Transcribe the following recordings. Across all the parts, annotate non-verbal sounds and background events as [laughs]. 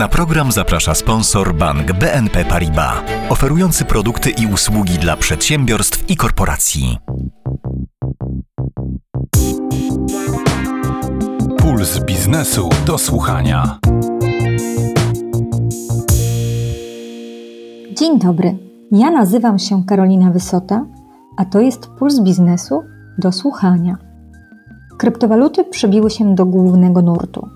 Na program zaprasza sponsor bank BNP Paribas, oferujący produkty i usługi dla przedsiębiorstw i korporacji. Puls biznesu do słuchania. Dzień dobry. Ja nazywam się Karolina Wysota, a to jest Puls biznesu do słuchania. Kryptowaluty przebiły się do głównego nurtu.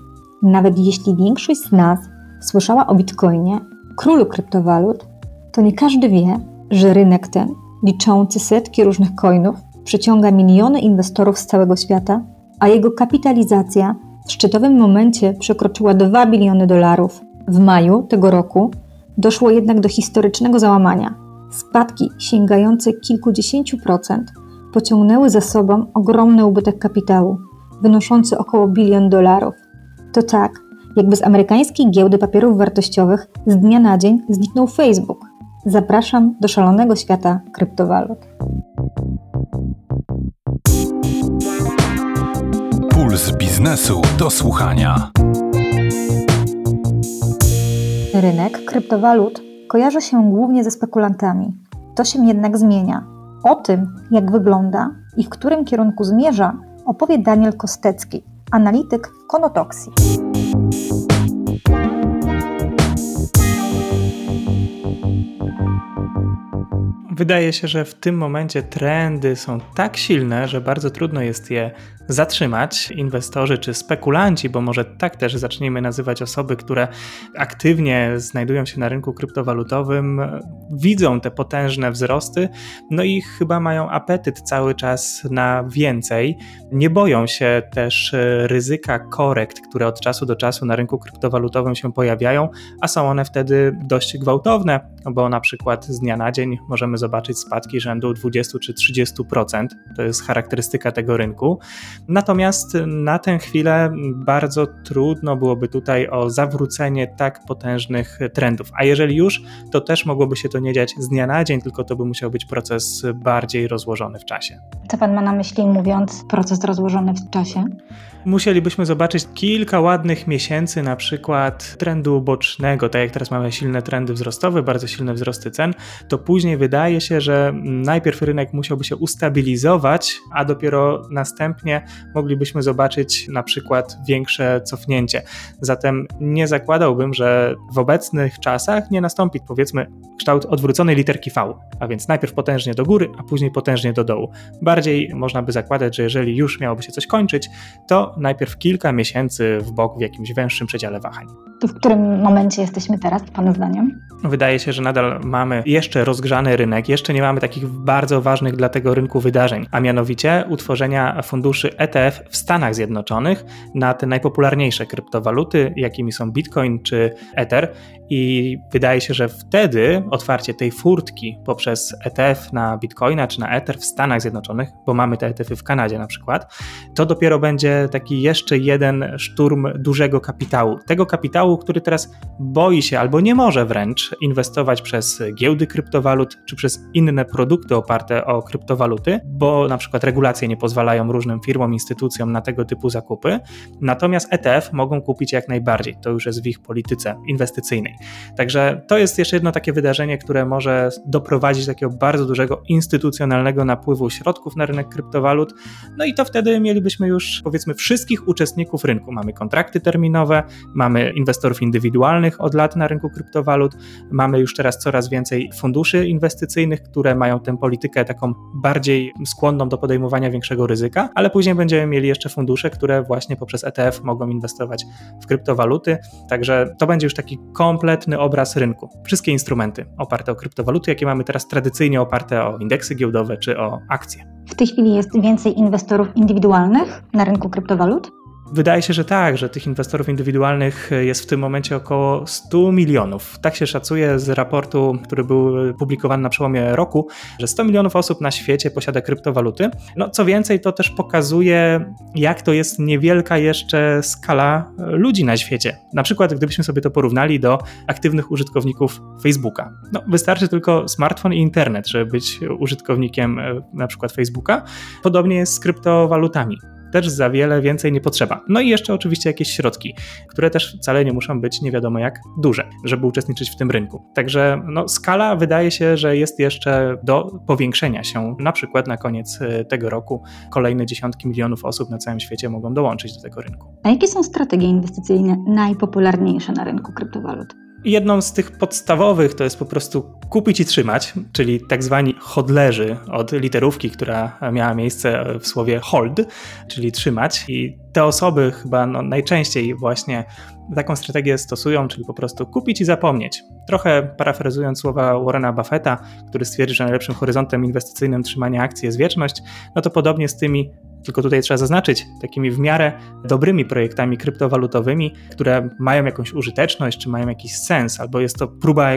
Nawet jeśli większość z nas słyszała o Bitcoinie, królu kryptowalut, to nie każdy wie, że rynek ten, liczący setki różnych coinów, przyciąga miliony inwestorów z całego świata, a jego kapitalizacja w szczytowym momencie przekroczyła 2 biliony dolarów. W maju tego roku doszło jednak do historycznego załamania. Spadki sięgające kilkudziesięciu procent pociągnęły za sobą ogromny ubytek kapitału, wynoszący około bilion dolarów. To tak, jakby z amerykańskiej giełdy papierów wartościowych z dnia na dzień zniknął Facebook. Zapraszam do szalonego świata kryptowalut. Puls biznesu do słuchania. Rynek kryptowalut kojarzy się głównie ze spekulantami. To się jednak zmienia. O tym, jak wygląda i w którym kierunku zmierza, opowie Daniel Kostecki, analityk Konotoxi. Wydaje się, że w tym momencie trendy są tak silne, że bardzo trudno jest je zatrzymać. Inwestorzy czy spekulanci, bo może tak też zacznijmy nazywać osoby, które aktywnie znajdują się na rynku kryptowalutowym, widzą te potężne wzrosty, no i chyba mają apetyt cały czas na więcej. Nie boją się też ryzyka korekt, które od czasu do czasu na rynku kryptowalutowym się pojawiają, a są one wtedy dość gwałtowne, bo na przykład z dnia na dzień możemy zobaczyć spadki rzędu 20 czy 30%. To jest charakterystyka tego rynku. Natomiast na tę chwilę bardzo trudno byłoby tutaj o zawrócenie tak potężnych trendów. A jeżeli już, to też mogłoby się to nie dziać z dnia na dzień, tylko to by musiał być proces bardziej rozłożony w czasie. Co Pan ma na myśli, mówiąc proces rozłożony w czasie? Musielibyśmy zobaczyć kilka ładnych miesięcy, na przykład trendu bocznego, tak jak teraz mamy silne trendy wzrostowe, bardzo silne wzrosty cen, to później wydaje się, że najpierw rynek musiałby się ustabilizować, a dopiero następnie moglibyśmy zobaczyć na przykład większe cofnięcie. Zatem nie zakładałbym, że w obecnych czasach nie nastąpi powiedzmy kształt odwróconej literki V, a więc najpierw potężnie do góry, a później potężnie do dołu. Bardziej można by zakładać, że jeżeli już miałoby się coś kończyć, to najpierw kilka miesięcy w bok w jakimś węższym przedziale wahań. To w którym momencie jesteśmy teraz, Pana zdaniem? Wydaje się, że nadal mamy jeszcze rozgrzany rynek, jeszcze nie mamy takich bardzo ważnych dla tego rynku wydarzeń, a mianowicie utworzenia funduszy ETF w Stanach Zjednoczonych na te najpopularniejsze kryptowaluty, jakimi są Bitcoin czy Ether. I wydaje się, że wtedy otwarcie tej furtki poprzez ETF na Bitcoina czy na Ether w Stanach Zjednoczonych, bo mamy te ETF-y w Kanadzie na przykład, to dopiero będzie taki jeszcze jeden szturm dużego kapitału. Tego kapitału, który teraz boi się albo nie może wręcz inwestować przez giełdy kryptowalut czy przez inne produkty oparte o kryptowaluty, bo na przykład regulacje nie pozwalają różnym firmom, instytucjom na tego typu zakupy. Natomiast ETF mogą kupić jak najbardziej. To już jest w ich polityce inwestycyjnej. Także to jest jeszcze jedno takie wydarzenie, które może doprowadzić do takiego bardzo dużego instytucjonalnego napływu środków na rynek kryptowalut. No i to wtedy mielibyśmy już powiedzmy wszystkich uczestników rynku. Mamy kontrakty terminowe, mamy inwestorów indywidualnych od lat na rynku kryptowalut, mamy już teraz coraz więcej funduszy inwestycyjnych, które mają tę politykę taką bardziej skłonną do podejmowania większego ryzyka, ale później będziemy mieli jeszcze fundusze, które właśnie poprzez ETF mogą inwestować w kryptowaluty. Także to będzie już taki kompletny obraz rynku. Wszystkie instrumenty oparte o kryptowaluty, jakie mamy teraz tradycyjnie oparte o indeksy giełdowe czy o akcje. W tej chwili jest więcej inwestorów indywidualnych na rynku kryptowalut? Wydaje się, że tak, że tych inwestorów indywidualnych jest w tym momencie około 100 milionów. Tak się szacuje z raportu, który był publikowany na przełomie roku, że 100 milionów osób na świecie posiada kryptowaluty. No, co więcej, to też pokazuje, jak to jest niewielka jeszcze skala ludzi na świecie. Na przykład, gdybyśmy sobie to porównali do aktywnych użytkowników Facebooka. No, wystarczy tylko smartfon i internet, żeby być użytkownikiem e, na przykład Facebooka. Podobnie jest z kryptowalutami też za wiele więcej nie potrzeba. No i jeszcze oczywiście jakieś środki, które też wcale nie muszą być nie wiadomo jak duże, żeby uczestniczyć w tym rynku. Także no, skala wydaje się, że jest jeszcze do powiększenia się. Na przykład na koniec e, tego roku kolejne dziesiątki milionów osób na całym świecie mogą dołączyć do tego rynku. A jakie są strategie inwestycyjne najpopularniejsze na rynku kryptowalut? Jedną z tych podstawowych to jest po prostu kupić i trzymać, czyli tak zwani hodlerzy od literówki, która miała miejsce w słowie hold, czyli trzymać. I te osoby chyba no, najczęściej właśnie taką strategię stosują, czyli po prostu kupić i zapomnieć. Trochę parafrazując słowa Warrena Buffetta, który stwierdzi, że najlepszym horyzontem inwestycyjnym trzymania akcji jest wieczność, no to podobnie z tymi tylko tutaj trzeba zaznaczyć, takimi w miarę dobrymi projektami kryptowalutowymi, które mają jakąś użyteczność, czy mają jakiś sens, albo jest to próba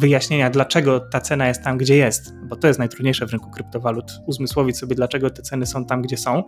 wyjaśnienia, dlaczego ta cena jest tam, gdzie jest, bo to jest najtrudniejsze w rynku kryptowalut, uzmysłowić sobie, dlaczego te ceny są tam, gdzie są,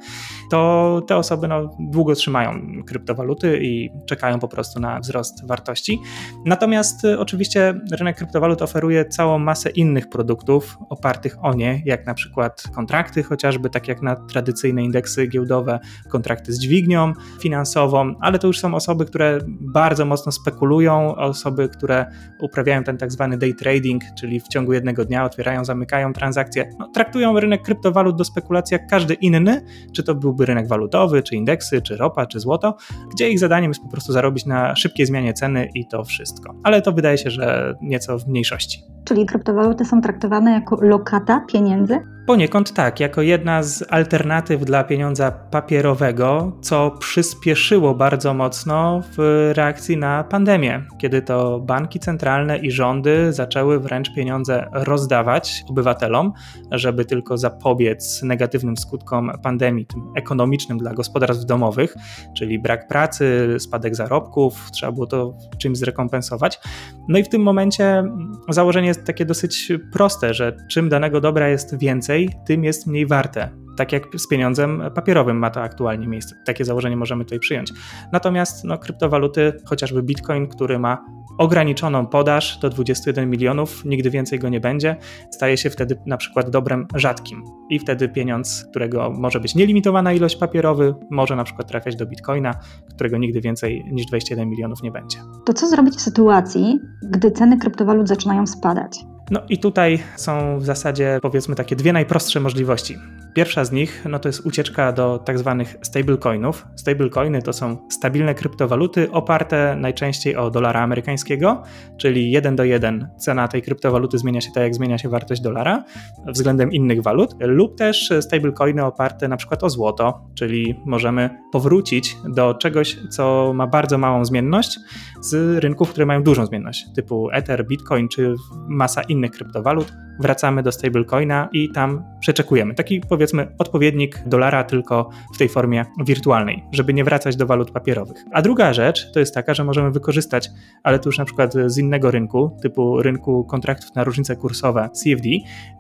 to te osoby no, długo trzymają kryptowaluty i czekają po prostu na wzrost wartości. Natomiast y, oczywiście rynek kryptowalut oferuje całą masę innych produktów opartych o nie, jak na przykład kontrakty chociażby, tak jak na tradycyjne indeksy giełdowe, kontrakty z dźwignią finansową, ale to już są osoby, które bardzo mocno spekulują, osoby, które uprawiają ten tak zwany day trading, czyli w ciągu jednego dnia otwierają, zamykają transakcje. No, traktują rynek kryptowalut do spekulacji jak każdy inny, czy to byłby rynek walutowy, czy indeksy, czy ropa, czy złoto, gdzie ich zadaniem jest po prostu zarobić na szybkiej zmianie ceny i to wszystko. Ale to wydaje się, że nieco w mniejszości. Czyli kryptowaluty są traktowane jako lokata pieniędzy? Poniekąd tak, jako jedna z alternatyw dla pieniądza papierowego, co przyspieszyło bardzo mocno w reakcji na pandemię, kiedy to banki centralne i rządy zaczęły wręcz pieniądze rozdawać obywatelom, żeby tylko zapobiec negatywnym skutkom pandemii, tym ekonomicznym dla gospodarstw domowych, czyli brak pracy, spadek zarobków, trzeba było to czymś zrekompensować. No i w tym momencie założenie jest takie dosyć proste, że czym danego dobra jest więcej, tym jest mniej warte. Tak jak z pieniądzem papierowym ma to aktualnie miejsce. Takie założenie możemy tutaj przyjąć. Natomiast no, kryptowaluty, chociażby Bitcoin, który ma ograniczoną podaż do 21 milionów, nigdy więcej go nie będzie, staje się wtedy na przykład dobrem rzadkim. I wtedy pieniądz, którego może być nielimitowana ilość papierowy, może na przykład trafiać do bitcoina, którego nigdy więcej niż 21 milionów nie będzie. To co zrobić w sytuacji, gdy ceny kryptowalut zaczynają spadać? No i tutaj są w zasadzie powiedzmy takie dwie najprostsze możliwości. Pierwsza z nich no to jest ucieczka do tak zwanych stablecoinów. Stablecoiny to są stabilne kryptowaluty oparte najczęściej o dolara amerykańskiego, czyli jeden do jeden cena tej kryptowaluty zmienia się tak jak zmienia się wartość dolara względem innych walut, lub też stablecoiny oparte na przykład o złoto, czyli możemy powrócić do czegoś, co ma bardzo małą zmienność z rynków, które mają dużą zmienność, typu Ether, Bitcoin czy masa innych kryptowalut wracamy do stablecoina i tam przeczekujemy. Taki powiedzmy odpowiednik dolara, tylko w tej formie wirtualnej, żeby nie wracać do walut papierowych. A druga rzecz to jest taka, że możemy wykorzystać, ale tu już na przykład z innego rynku, typu rynku kontraktów na różnice kursowe CFD,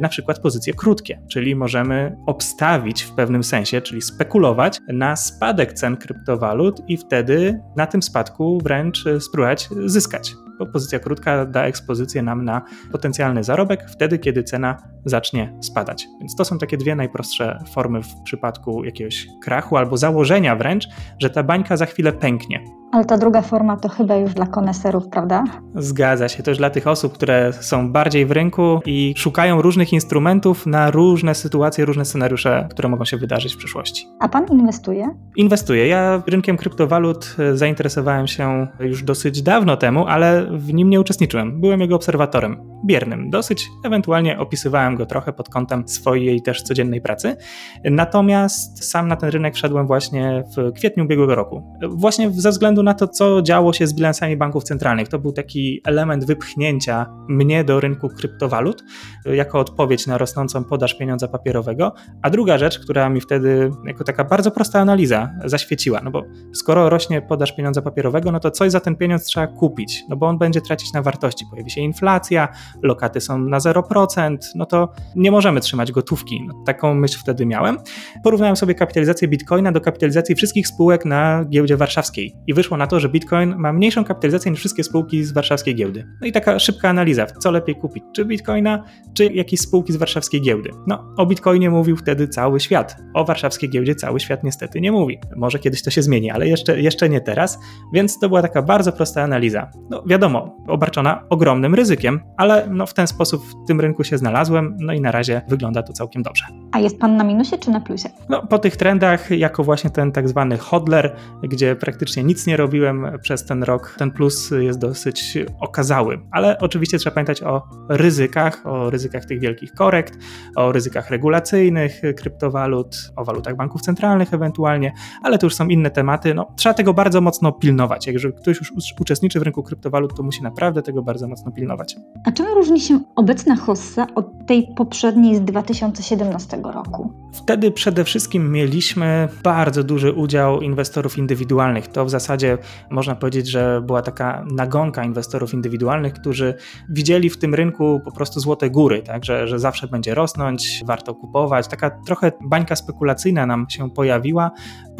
na przykład pozycje krótkie, czyli możemy obstawić w pewnym sensie, czyli spekulować na spadek cen kryptowalut i wtedy na tym spadku wręcz spróbować zyskać bo pozycja krótka da ekspozycję nam na potencjalny zarobek wtedy, kiedy cena zacznie spadać. Więc to są takie dwie najprostsze formy w przypadku jakiegoś krachu albo założenia wręcz, że ta bańka za chwilę pęknie. Ale ta druga forma to chyba już dla koneserów, prawda? Zgadza się. To już dla tych osób, które są bardziej w rynku i szukają różnych instrumentów na różne sytuacje, różne scenariusze, które mogą się wydarzyć w przyszłości. A pan inwestuje? Inwestuję. Ja rynkiem kryptowalut e, zainteresowałem się już dosyć dawno temu, ale w nim nie uczestniczyłem. Byłem jego obserwatorem, biernym. Dosyć ewentualnie opisywałem go trochę pod kątem swojej też codziennej pracy. Natomiast sam na ten rynek wszedłem właśnie w kwietniu ubiegłego roku. Właśnie ze względu na to, co działo się z bilansami banków centralnych. To był taki element wypchnięcia mnie do rynku kryptowalut jako odpowiedź na rosnącą podaż pieniądza papierowego. A druga rzecz, która mi wtedy jako taka bardzo prosta analiza zaświeciła, no bo skoro rośnie podaż pieniądza papierowego, no to coś za ten pieniądz trzeba kupić, no bo on będzie tracić na wartości. Pojawi się inflacja, lokaty są na 0%, no to nie możemy trzymać gotówki. No, taką myśl wtedy miałem. Porównałem sobie kapitalizację Bitcoina do kapitalizacji wszystkich spółek na giełdzie warszawskiej i wyszło na to, że Bitcoin ma mniejszą kapitalizację niż wszystkie spółki z warszawskiej giełdy. No i taka szybka analiza, co lepiej kupić, czy Bitcoina, czy jakieś spółki z warszawskiej giełdy. No, o Bitcoinie mówił wtedy cały świat, o warszawskiej giełdzie cały świat niestety nie mówi. Może kiedyś to się zmieni, ale jeszcze, jeszcze nie teraz, więc to była taka bardzo prosta analiza. No wiadomo, obarczona ogromnym ryzykiem, ale no, w ten sposób w tym rynku się znalazłem, no i na razie wygląda to całkiem dobrze. A jest pan na minusie czy na plusie? No, po tych trendach, jako właśnie ten tak zwany hodler, gdzie praktycznie nic nie robiłem przez ten rok, ten plus jest dosyć okazały. Ale oczywiście trzeba pamiętać o ryzykach, o ryzykach tych wielkich korekt, o ryzykach regulacyjnych kryptowalut, o walutach banków centralnych ewentualnie, ale to już są inne tematy. No, trzeba tego bardzo mocno pilnować. Jak ktoś już uczestniczy w rynku kryptowalut, to musi naprawdę tego bardzo mocno pilnować. A czym różni się obecna hossa od tej poprzedniej z 2017 roku? Wtedy przede wszystkim mieliśmy bardzo duży udział inwestorów indywidualnych. To w zasadzie można powiedzieć, że była taka nagonka inwestorów indywidualnych, którzy widzieli w tym rynku po prostu złote góry, tak? że, że zawsze będzie rosnąć, warto kupować. Taka trochę bańka spekulacyjna nam się pojawiła,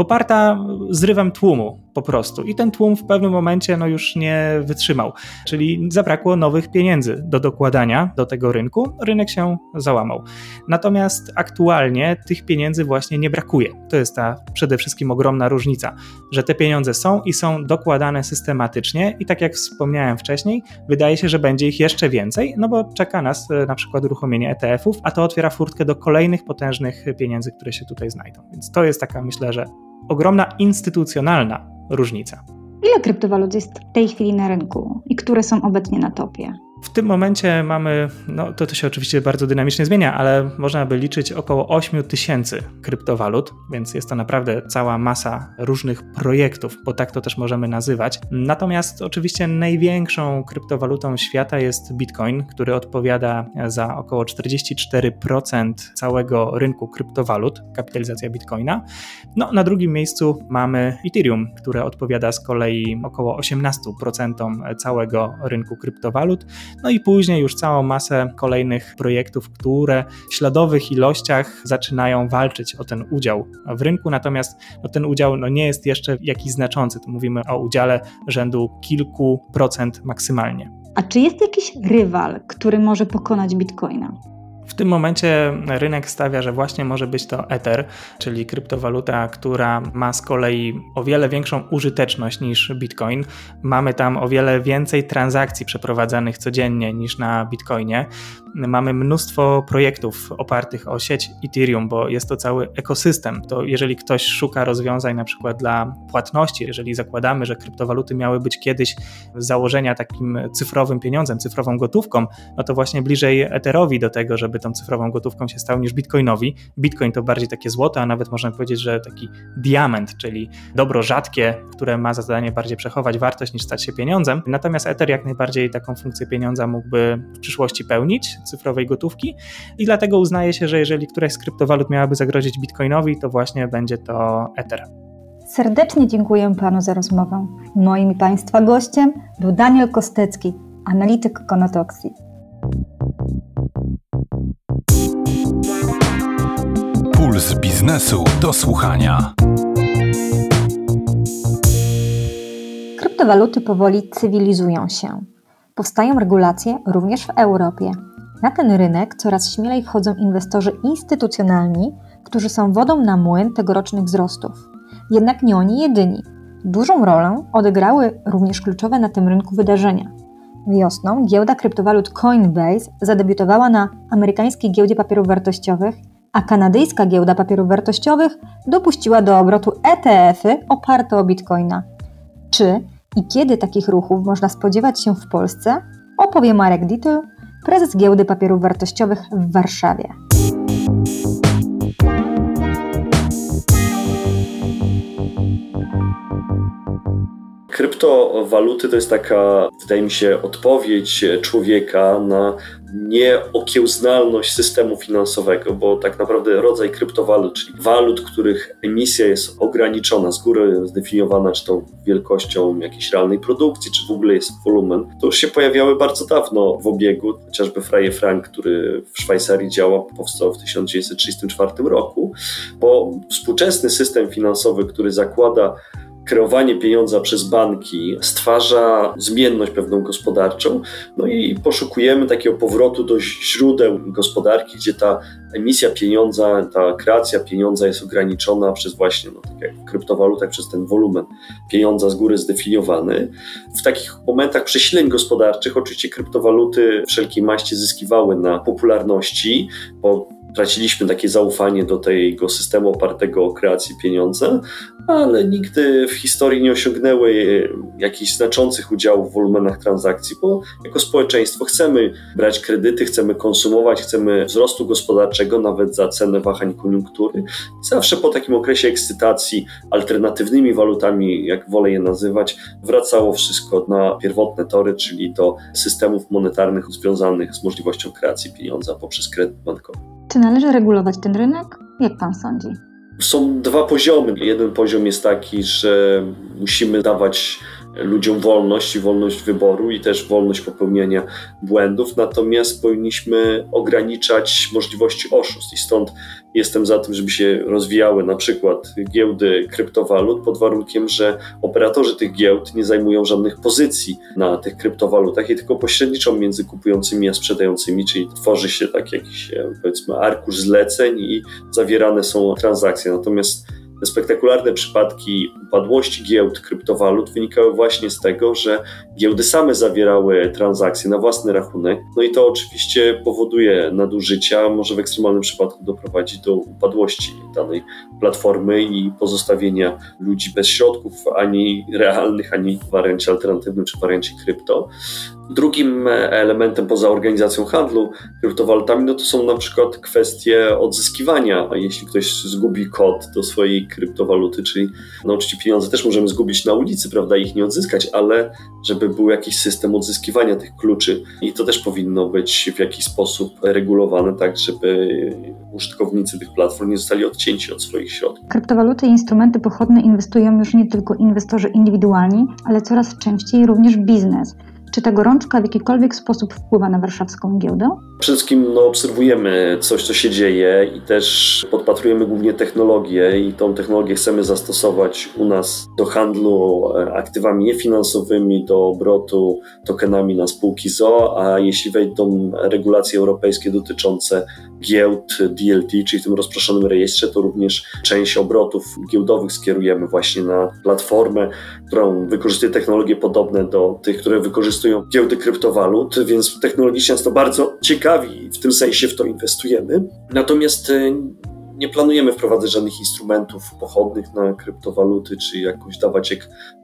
poparta zrywem tłumu po prostu. I ten tłum w pewnym momencie no, już nie wytrzymał, czyli zabrakło nowych pieniędzy do dokładania do tego rynku. Rynek się załamał. Natomiast aktualnie tych pieniędzy właśnie nie brakuje. To jest ta przede wszystkim ogromna różnica, że te pieniądze są i są dokładane systematycznie i tak jak wspomniałem wcześniej, wydaje się, że będzie ich jeszcze więcej, no bo czeka nas e, na przykład uruchomienie ETF-ów, a to otwiera furtkę do kolejnych potężnych pieniędzy, które się tutaj znajdą. Więc to jest taka, myślę, że ogromna instytucjonalna różnica. Ile kryptowalut jest w tej chwili na rynku i które są obecnie na topie? W tym momencie mamy, no to, to się oczywiście bardzo dynamicznie zmienia, ale można by liczyć około 8 tysięcy kryptowalut, więc jest to naprawdę cała masa różnych projektów, bo tak to też możemy nazywać. Natomiast oczywiście największą kryptowalutą świata jest Bitcoin, który odpowiada za około 44% całego rynku kryptowalut, kapitalizacja Bitcoina. No, na drugim miejscu mamy Ethereum, które odpowiada z kolei około 18% całego rynku kryptowalut. No i później już całą masę kolejnych projektów, które w śladowych ilościach zaczynają walczyć o ten udział w rynku, natomiast no, ten udział no, nie jest jeszcze jakiś znaczący. Tu mówimy o udziale rzędu kilku procent maksymalnie. A czy jest jakiś rywal, który może pokonać Bitcoina? W tym momencie rynek stawia, że właśnie może być to Ether, czyli kryptowaluta, która ma z kolei o wiele większą użyteczność niż Bitcoin. Mamy tam o wiele więcej transakcji przeprowadzanych codziennie niż na Bitcoinie. Mamy mnóstwo projektów opartych o sieć Ethereum, bo jest to cały ekosystem. To jeżeli ktoś szuka rozwiązań na przykład dla płatności, jeżeli zakładamy, że kryptowaluty miały być kiedyś z założenia takim cyfrowym pieniądzem, cyfrową gotówką, no to właśnie bliżej Etherowi do tego, żeby tą cyfrową gotówką się stał niż Bitcoinowi. Bitcoin to bardziej takie złoto, a nawet można powiedzieć, że taki diament, czyli dobro rzadkie, które ma za zadanie bardziej przechować wartość niż stać się pieniądzem. Natomiast Ether jak najbardziej taką funkcję pieniądza mógłby w przyszłości pełnić, cyfrowej gotówki i dlatego uznaje się, że jeżeli któraś z kryptowalut miałaby zagrozić Bitcoinowi, to właśnie będzie to Ether. Serdecznie dziękuję panu za rozmowę. Moim i państwa gościem był Daniel Kostecki, analityk Konotoxi. Puls biznesu do słuchania. Kryptowaluty powoli cywilizują się. Powstają regulacje również w Europie. Na ten rynek coraz śmielej wchodzą inwestorzy instytucjonalni, którzy są wodą na młyn tegorocznych wzrostów. Jednak nie oni jedyni. Dużą rolę odegrały również kluczowe na tym rynku wydarzenia. Wiosną giełda kryptowalut Coinbase zadebiutowała na amerykańskiej giełdzie papierów wartościowych, a kanadyjska giełda papierów wartościowych dopuściła do obrotu ETF-y oparte o bitcoina. Czy i kiedy takich ruchów można spodziewać się w Polsce, opowie Marek Dittel, prezes giełdy papierów wartościowych w Warszawie. Kryptowaluty to jest taka, wydaje mi się, odpowiedź człowieka na nieokiełznalność systemu finansowego, bo tak naprawdę rodzaj kryptowalut, czyli walut, których emisja jest ograniczona, z góry zdefiniowana, czy to wielkością jakiejś realnej produkcji, czy w ogóle jest wolumen, to już się pojawiały bardzo dawno w obiegu. Chociażby Freie Frank, który w Szwajcarii działa, powstał w 1934 roku, bo współczesny system finansowy, który zakłada kreowanie pieniądza przez banki stwarza zmienność pewną gospodarczą, no i poszukujemy takiego powrotu do źródeł gospodarki, gdzie ta emisja pieniądza, ta kreacja pieniądza jest ograniczona przez właśnie, no, tak jak w kryptowalutach, przez ten wolumen pieniądza z góry zdefiniowany. W takich momentach przesileń gospodarczych oczywiście kryptowaluty wszelkiej maści zyskiwały na popularności, bo traciliśmy takie zaufanie do tego systemu opartego o kreację pieniądza, ale nigdy w historii nie osiągnęły jakichś znaczących udziałów w wolumenach transakcji, bo jako społeczeństwo chcemy brać kredyty, chcemy konsumować, chcemy wzrostu gospodarczego nawet za cenę wahań koniunktury. Zawsze po takim okresie ekscytacji alternatywnymi walutami, jak wolę je nazywać, wracało wszystko na pierwotne tory, czyli do systemów monetarnych związanych z możliwością kreacji pieniądza poprzez kredyt bankowy. Czy należy regulować ten rynek? Jak pan sądzi? Są dwa poziomy. Jeden poziom jest taki, że musimy dawać ludziom wolność i wolność wyboru i też wolność popełniania błędów, natomiast powinniśmy ograniczać możliwości oszustw i stąd jestem za tym, żeby się rozwijały na przykład giełdy kryptowalut pod warunkiem, że operatorzy tych giełd nie zajmują żadnych pozycji na tych kryptowalutach i tylko pośredniczą między kupującymi a sprzedającymi, czyli tworzy się tak jakiś powiedzmy arkusz zleceń i zawierane są transakcje. Natomiast spektakularne przypadki upadłości giełd kryptowalut wynikały właśnie z tego, że giełdy same zawierały transakcje na własny rachunek. No i to oczywiście powoduje nadużycia, może w ekstremalnym przypadku doprowadzić do upadłości danej platformy i pozostawienia ludzi bez środków ani realnych, ani w wariancie alternatywnym czy wariancie krypto. Drugim elementem poza organizacją handlu kryptowalutami, no to są na przykład kwestie odzyskiwania. Jeśli ktoś zgubi kod do swojej kryptowaluty, czyli no oczywiście pieniądze też możemy zgubić na ulicy, prawda, ich nie odzyskać, ale żeby był jakiś system odzyskiwania tych kluczy i to też powinno być w jakiś sposób regulowane, tak żeby użytkownicy tych platform nie zostali odcięci od swoich środków. Kryptowaluty i instrumenty pochodne inwestują już nie tylko inwestorzy indywidualni, ale coraz częściej również biznes. Czy ta gorączka w jakikolwiek sposób wpływa na warszawską giełdę? Przede wszystkim no, obserwujemy coś, co się dzieje i też podpatrujemy głównie technologię i tą technologię chcemy zastosować u nas do handlu e, aktywami niefinansowymi, do obrotu tokenami na spółki ZO, a jeśli wejdą regulacje europejskie dotyczące giełd DLT, czyli w tym rozproszonym rejestrze, to również część obrotów giełdowych skierujemy właśnie na platformę, którą wykorzystuje technologie podobne do tych, które wykorzystują giełdy kryptowalut, więc technologicznie jest to bardzo ciekawi i w tym sensie w to inwestujemy. Natomiast e, nie planujemy wprowadzać żadnych instrumentów pochodnych na kryptowaluty, czy jakoś dawać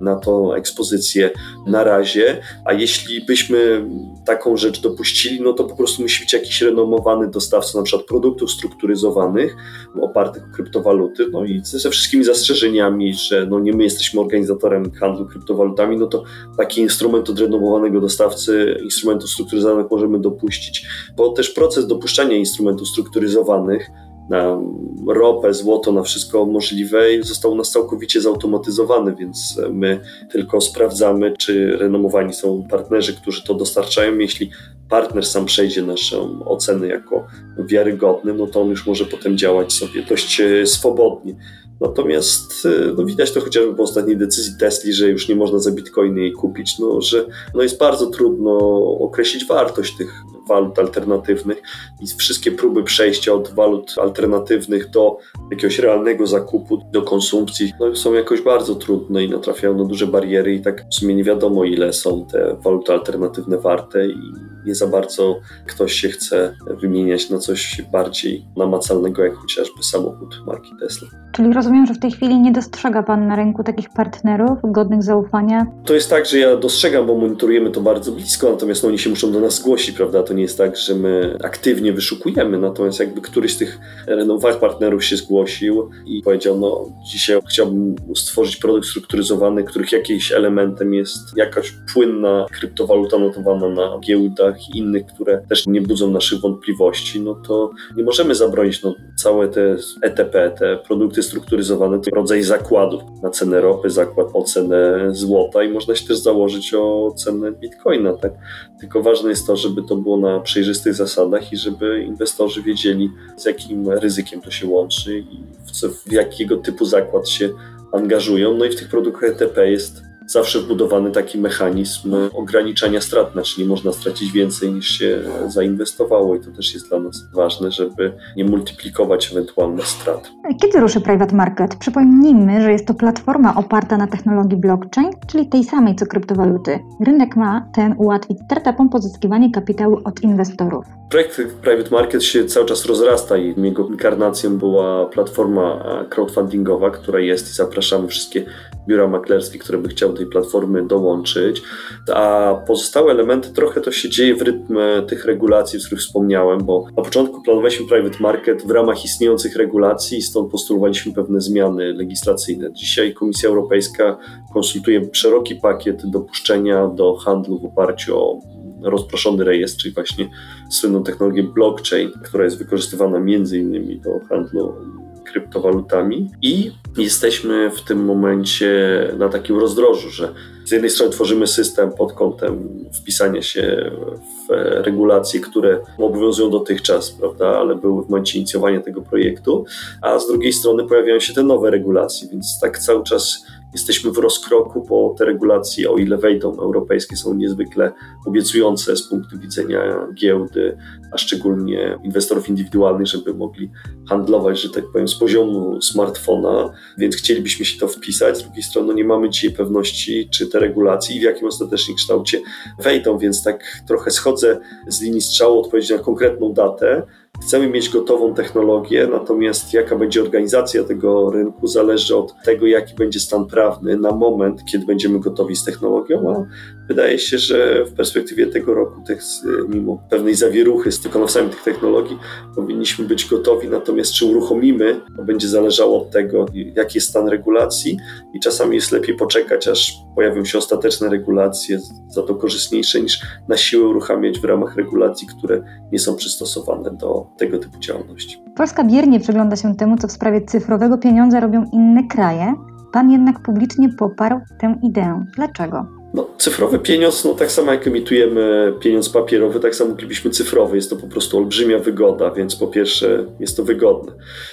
na to ekspozycję na razie. A jeśli byśmy taką rzecz dopuścili, no to po prostu musi być jakiś renomowany dostawca, na przykład produktów strukturyzowanych, opartych o kryptowaluty, no i ze wszystkimi zastrzeżeniami, że no nie my jesteśmy organizatorem handlu kryptowalutami, no to taki instrument od renomowanego dostawcy instrumentów strukturyzowanych możemy dopuścić, bo też proces dopuszczania instrumentów strukturyzowanych na ropę, złoto, na wszystko możliwe został u nas całkowicie zautomatyzowany, więc my tylko sprawdzamy, czy renomowani są partnerzy, którzy to dostarczają. Jeśli partner sam przejdzie naszą ocenę jako wiarygodny, no to on już może potem działać sobie dość e, swobodnie. Natomiast e, no widać to chociażby po ostatniej decyzji Tesli, że już nie można za bitcoiny jej kupić, no, że no jest bardzo trudno określić wartość tych walut alternatywnych i wszystkie próby przejścia od walut alternatywnych do jakiegoś realnego zakupu, do konsumpcji no, są jakoś bardzo trudne i natrafiają na duże bariery i tak w sumie nie wiadomo ile są te waluty alternatywne warte i nie za bardzo ktoś się chce wymieniać na coś bardziej namacalnego, jak chociażby samochód marki Tesla. Czyli rozumiem, że w tej chwili nie dostrzega Pan na rynku takich partnerów godnych zaufania? To jest tak, że ja dostrzegam, bo monitorujemy to bardzo blisko, natomiast no, oni się muszą do nas zgłosić, prawda? To nie jest tak, że my aktywnie wyszukujemy, natomiast jakby któryś z tych renomowanych partnerów się zgłosił i powiedział, no dzisiaj chciałbym stworzyć produkt strukturyzowany, których jakimś elementem jest jakaś płynna kryptowaluta notowana na giełdach i innych, które też nie budzą naszych wątpliwości, no to nie możemy zabronić no, całe te ETP, te produkty strukturyzowane, to rodzaj zakładów na cenę ropy, zakład o cenę złota i można się też założyć o cenę bitcoina, tak? Tylko ważne jest to, żeby to było na przejrzystych zasadach i żeby inwestorzy wiedzieli, z jakim ryzykiem to się łączy i w, co, w jakiego typu zakład się angażują. No i w tych produktach ETP jest zawsze wbudowany taki mechanizm ograniczania strat, znaczy nie można stracić więcej niż się zainwestowało i to też jest dla nas ważne, żeby nie multiplikować ewentualnych strat. Kiedy ruszy Private Market? Przypomnijmy, że jest to platforma oparta na technologii blockchain, czyli tej samej co kryptowaluty. Rynek ma ten ułatwić startupom pozyskiwanie kapitału od inwestorów. Projekt Private Market się cały czas rozrasta i jego inkarnacją była platforma crowdfundingowa, która jest i zapraszamy wszystkie biura maklerskie, które by chciały tej platformy dołączyć. A pozostałe elementy trochę to się dzieje w rytm tych regulacji, o których wspomniałem, bo na początku planowaliśmy Private Market w ramach istniejących regulacji stąd postulowaliśmy pewne zmiany legislacyjne. Dzisiaj Komisja Europejska konsultuje szeroki pakiet dopuszczenia do handlu w oparciu o rozproszony rejestr, czyli właśnie słynną technologię blockchain, która jest wykorzystywana między innymi do handlu kryptowalutami i jesteśmy w tym momencie na takim rozdrożu, że z jednej strony tworzymy system pod kątem wpisania się w regulacje, które obowiązują dotychczas, prawda, ale były w momencie inicjowania tego projektu, a z drugiej strony pojawiają się te nowe regulacje, więc tak cały czas jesteśmy w rozkroku, bo te regulacje, o ile wejdą europejskie, są niezwykle obiecujące z punktu widzenia giełdy, a szczególnie inwestorów indywidualnych, żeby mogli handlować, że tak powiem, z poziomu smartfona, więc chcielibyśmy się to wpisać. Z drugiej strony no nie mamy dzisiaj pewności, czy te regulacje i w jakim ostatecznie kształcie wejdą, więc tak trochę schodzę z linii strzału odpowiedzi na konkretną datę, Chcemy mieć gotową technologię, natomiast jaka będzie organizacja tego rynku zależy od tego, jaki będzie stan prawny na moment, kiedy będziemy gotowi z technologią, a wydaje się, że w perspektywie tego roku, tych, mimo pewnej zawieruchy z wykonawcami tych technologii, powinniśmy być gotowi, natomiast czy uruchomimy, to będzie zależało od tego, jaki jest stan regulacji i czasami jest lepiej poczekać, aż pojawią się ostateczne regulacje, za to korzystniejsze niż na siłę uruchamiać w ramach regulacji, które nie są przystosowane do tego typu działalności. Polska biernie przygląda się temu, co w sprawie cyfrowego pieniądza robią inne kraje. Pan jednak publicznie poparł tę ideę. Dlaczego? No, cyfrowy pieniądz, no tak samo jak emitujemy pieniądz papierowy, tak samo moglibyśmy cyfrowy. Jest to po prostu olbrzymia wygoda, więc po pierwsze jest to wygodne.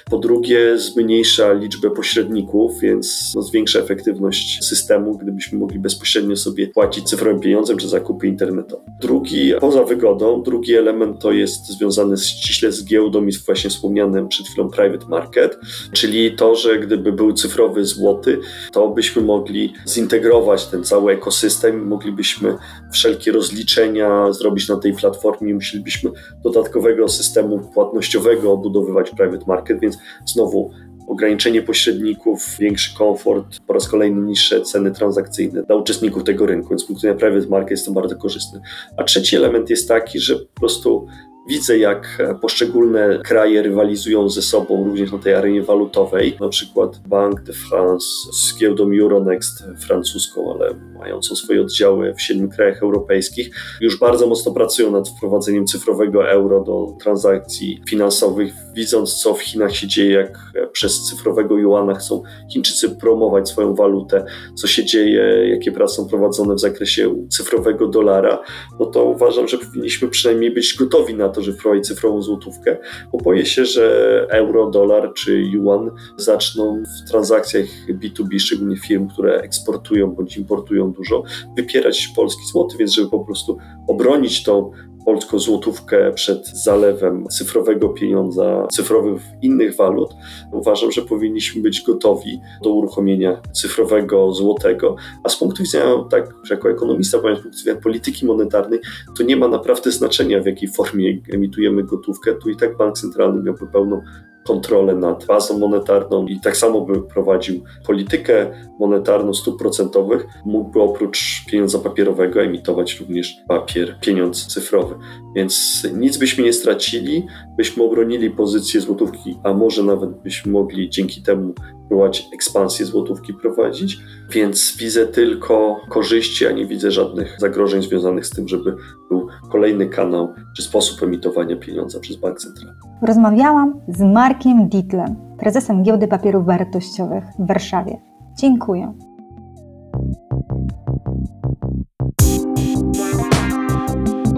Po drugie zmniejsza liczbę pośredników, więc no, zwiększa efektywność systemu, gdybyśmy mogli bezpośrednio sobie płacić cyfrowym pieniądzem czy zakupy internetowe. Drugi, poza wygodą, drugi element to jest związany ściśle z giełdą i właśnie wspomnianym przed chwilą private market, czyli to, że gdyby był cyfrowy złoty, to byśmy mogli zintegrować ten cały ekosystem system, moglibyśmy wszelkie rozliczenia zrobić na tej platformie, musielibyśmy dodatkowego systemu płatnościowego obudowywać private market, więc znowu ograniczenie pośredników, większy komfort, po raz kolejny niższe ceny transakcyjne dla uczestników tego rynku, więc z punktu widzenia private market jest to bardzo korzystne. A trzeci element jest taki, że po prostu Widzę, jak poszczególne kraje rywalizują ze sobą również na tej arenie walutowej. Na przykład Bank de France z giełdą Euronext francuską, ale mającą swoje oddziały w siedmiu krajach europejskich, już bardzo mocno pracują nad wprowadzeniem cyfrowego euro do transakcji finansowych, widząc co w Chinach się dzieje, jak przez cyfrowego juana chcą Chińczycy promować swoją walutę, co się dzieje, jakie prace są prowadzone w zakresie cyfrowego dolara, no to uważam, że powinniśmy przynajmniej być gotowi na to, że wprowadzić cyfrową złotówkę, bo boję się, że euro, dolar czy yuan zaczną w transakcjach B2B, szczególnie firm, które eksportują bądź importują dużo, wypierać polski złoty, więc żeby po prostu obronić tą polską złotówkę przed zalewem cyfrowego pieniądza, cyfrowych innych walut, uważam, że powinniśmy być gotowi do uruchomienia cyfrowego złotego. A z punktu widzenia, tak, jako ekonomista, powiem, z punktu widzenia polityki monetarnej, to nie ma naprawdę znaczenia, w jakiej formie emitujemy gotówkę. Tu i tak bank centralny miałby pełną kontrolę nad bazą monetarną i tak samo by prowadził politykę monetarno stóp procentowych mógłby oprócz pieniądza papierowego emitować również papier, pieniądz cyfrowy. Więc nic byśmy nie stracili, byśmy obronili pozycję złotówki, a może nawet byśmy mogli dzięki temu próbować ekspansję złotówki prowadzić, więc widzę tylko korzyści, a nie widzę żadnych zagrożeń związanych z tym, żeby był kolejny kanał czy sposób emitowania pieniądza przez bank centralny. Rozmawiałam z Markiem Ditlem, prezesem Giełdy Papierów Wartościowych w Warszawie. Dziękuję.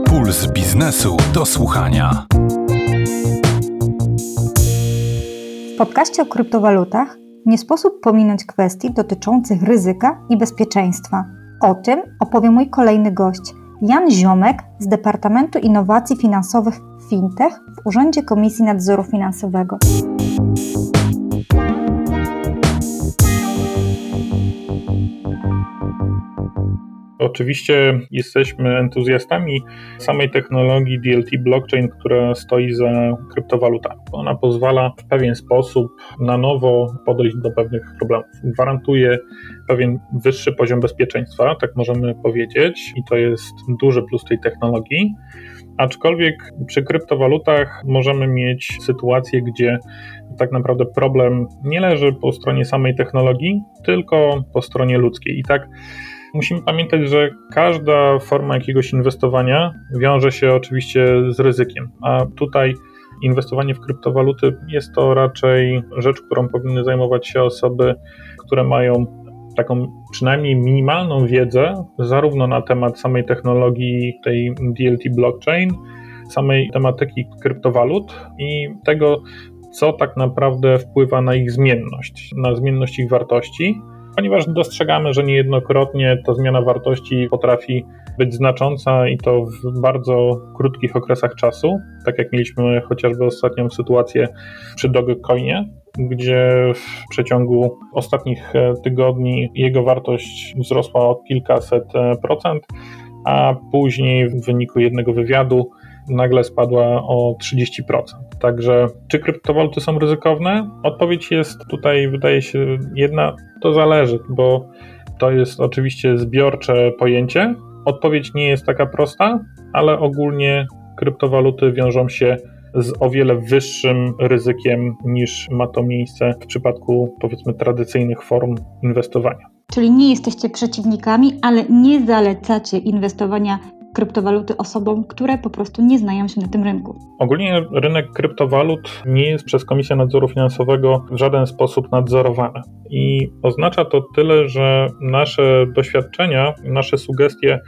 Puls biznesu do słuchania. W podcaście o kryptowalutach nie sposób pominąć kwestii dotyczących ryzyka i bezpieczeństwa. O tym opowie mój kolejny gość, Jan Ziomek z Departamentu Innowacji Finansowych FinTech w Urzędzie Komisji Nadzoru Finansowego. Oczywiście jesteśmy entuzjastami samej technologii DLT blockchain, która stoi za kryptowalutami. Ona pozwala w pewien sposób na nowo podejść do pewnych problemów. Gwarantuje pewien wyższy poziom bezpieczeństwa, tak możemy powiedzieć, i to jest duży plus tej technologii. Aczkolwiek przy kryptowalutach możemy mieć sytuację, gdzie tak naprawdę problem nie leży po stronie samej technologii, tylko po stronie ludzkiej. I tak musimy pamiętać, że każda forma jakiegoś inwestowania wiąże się oczywiście z ryzykiem, a tutaj inwestowanie w kryptowaluty jest to raczej rzecz, którą powinny zajmować się osoby, które mają taką przynajmniej minimalną wiedzę, zarówno na temat samej technologii tej DLT blockchain, samej tematyki kryptowalut i tego, co tak naprawdę wpływa na ich zmienność, na zmienność ich wartości ponieważ dostrzegamy, że niejednokrotnie ta zmiana wartości potrafi być znacząca i to w bardzo krótkich okresach czasu, tak jak mieliśmy chociażby ostatnią sytuację przy Dogecoinie, gdzie w przeciągu ostatnich e, tygodni jego wartość wzrosła o kilkaset e, procent, a później w wyniku jednego wywiadu nagle spadła o 30%. Także czy kryptowaluty są ryzykowne? Odpowiedź jest tutaj, wydaje się, jedna, to zależy, bo to jest oczywiście zbiorcze pojęcie. Odpowiedź nie jest taka prosta, ale ogólnie kryptowaluty wiążą się z o wiele wyższym ryzykiem niż ma to miejsce w przypadku powiedzmy tradycyjnych form inwestowania. Czyli nie jesteście przeciwnikami, ale nie zalecacie inwestowania kryptowaluty osobom, które po prostu nie znają się na tym rynku. Ogólnie rynek kryptowalut nie jest przez Komisję Nadzoru Finansowego w żaden sposób nadzorowany. I oznacza to tyle, że nasze doświadczenia, nasze sugestie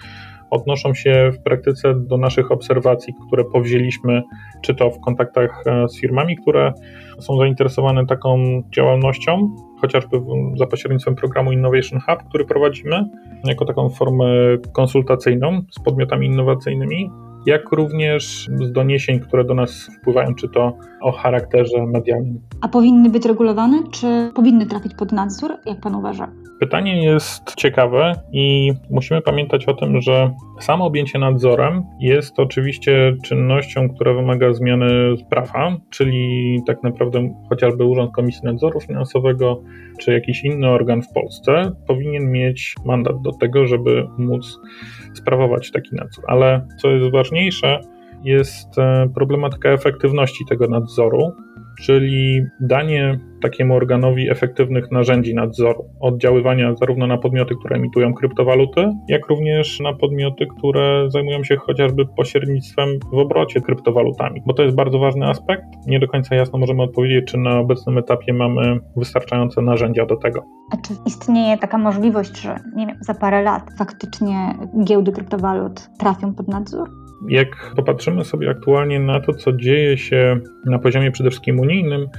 odnoszą się w praktyce do naszych obserwacji, które powzięliśmy, czy to w kontaktach e, z firmami, które są zainteresowane taką działalnością, chociażby za pośrednictwem programu Innovation Hub, który prowadzimy, jako taką formę konsultacyjną z podmiotami innowacyjnymi, jak również z doniesień, które do nas wpływają, czy to o charakterze medialnym. A powinny być regulowane, czy powinny trafić pod nadzór, jak pan uważa? Pytanie jest ciekawe i musimy pamiętać o tym, że samo objęcie nadzorem jest oczywiście czynnością, która wymaga zmiany prawa, czyli tak naprawdę chociażby Urząd Komisji Nadzoru Finansowego czy jakiś inny organ w Polsce powinien mieć mandat do tego, żeby móc sprawować taki nadzór. Ale co jest ważniejsze, jest e, problematyka efektywności tego nadzoru, czyli danie takiemu organowi efektywnych narzędzi nadzoru, oddziaływania zarówno na podmioty, które emitują kryptowaluty, jak również na podmioty, które zajmują się chociażby pośrednictwem w obrocie kryptowalutami, bo to jest bardzo ważny aspekt. Nie do końca jasno możemy odpowiedzieć, czy na obecnym etapie mamy wystarczające narzędzia do tego. A czy istnieje taka możliwość, że nie wiem, za parę lat faktycznie giełdy kryptowalut trafią pod nadzór? Jak popatrzymy sobie aktualnie na to, co dzieje się na poziomie przede wszystkim unijnym,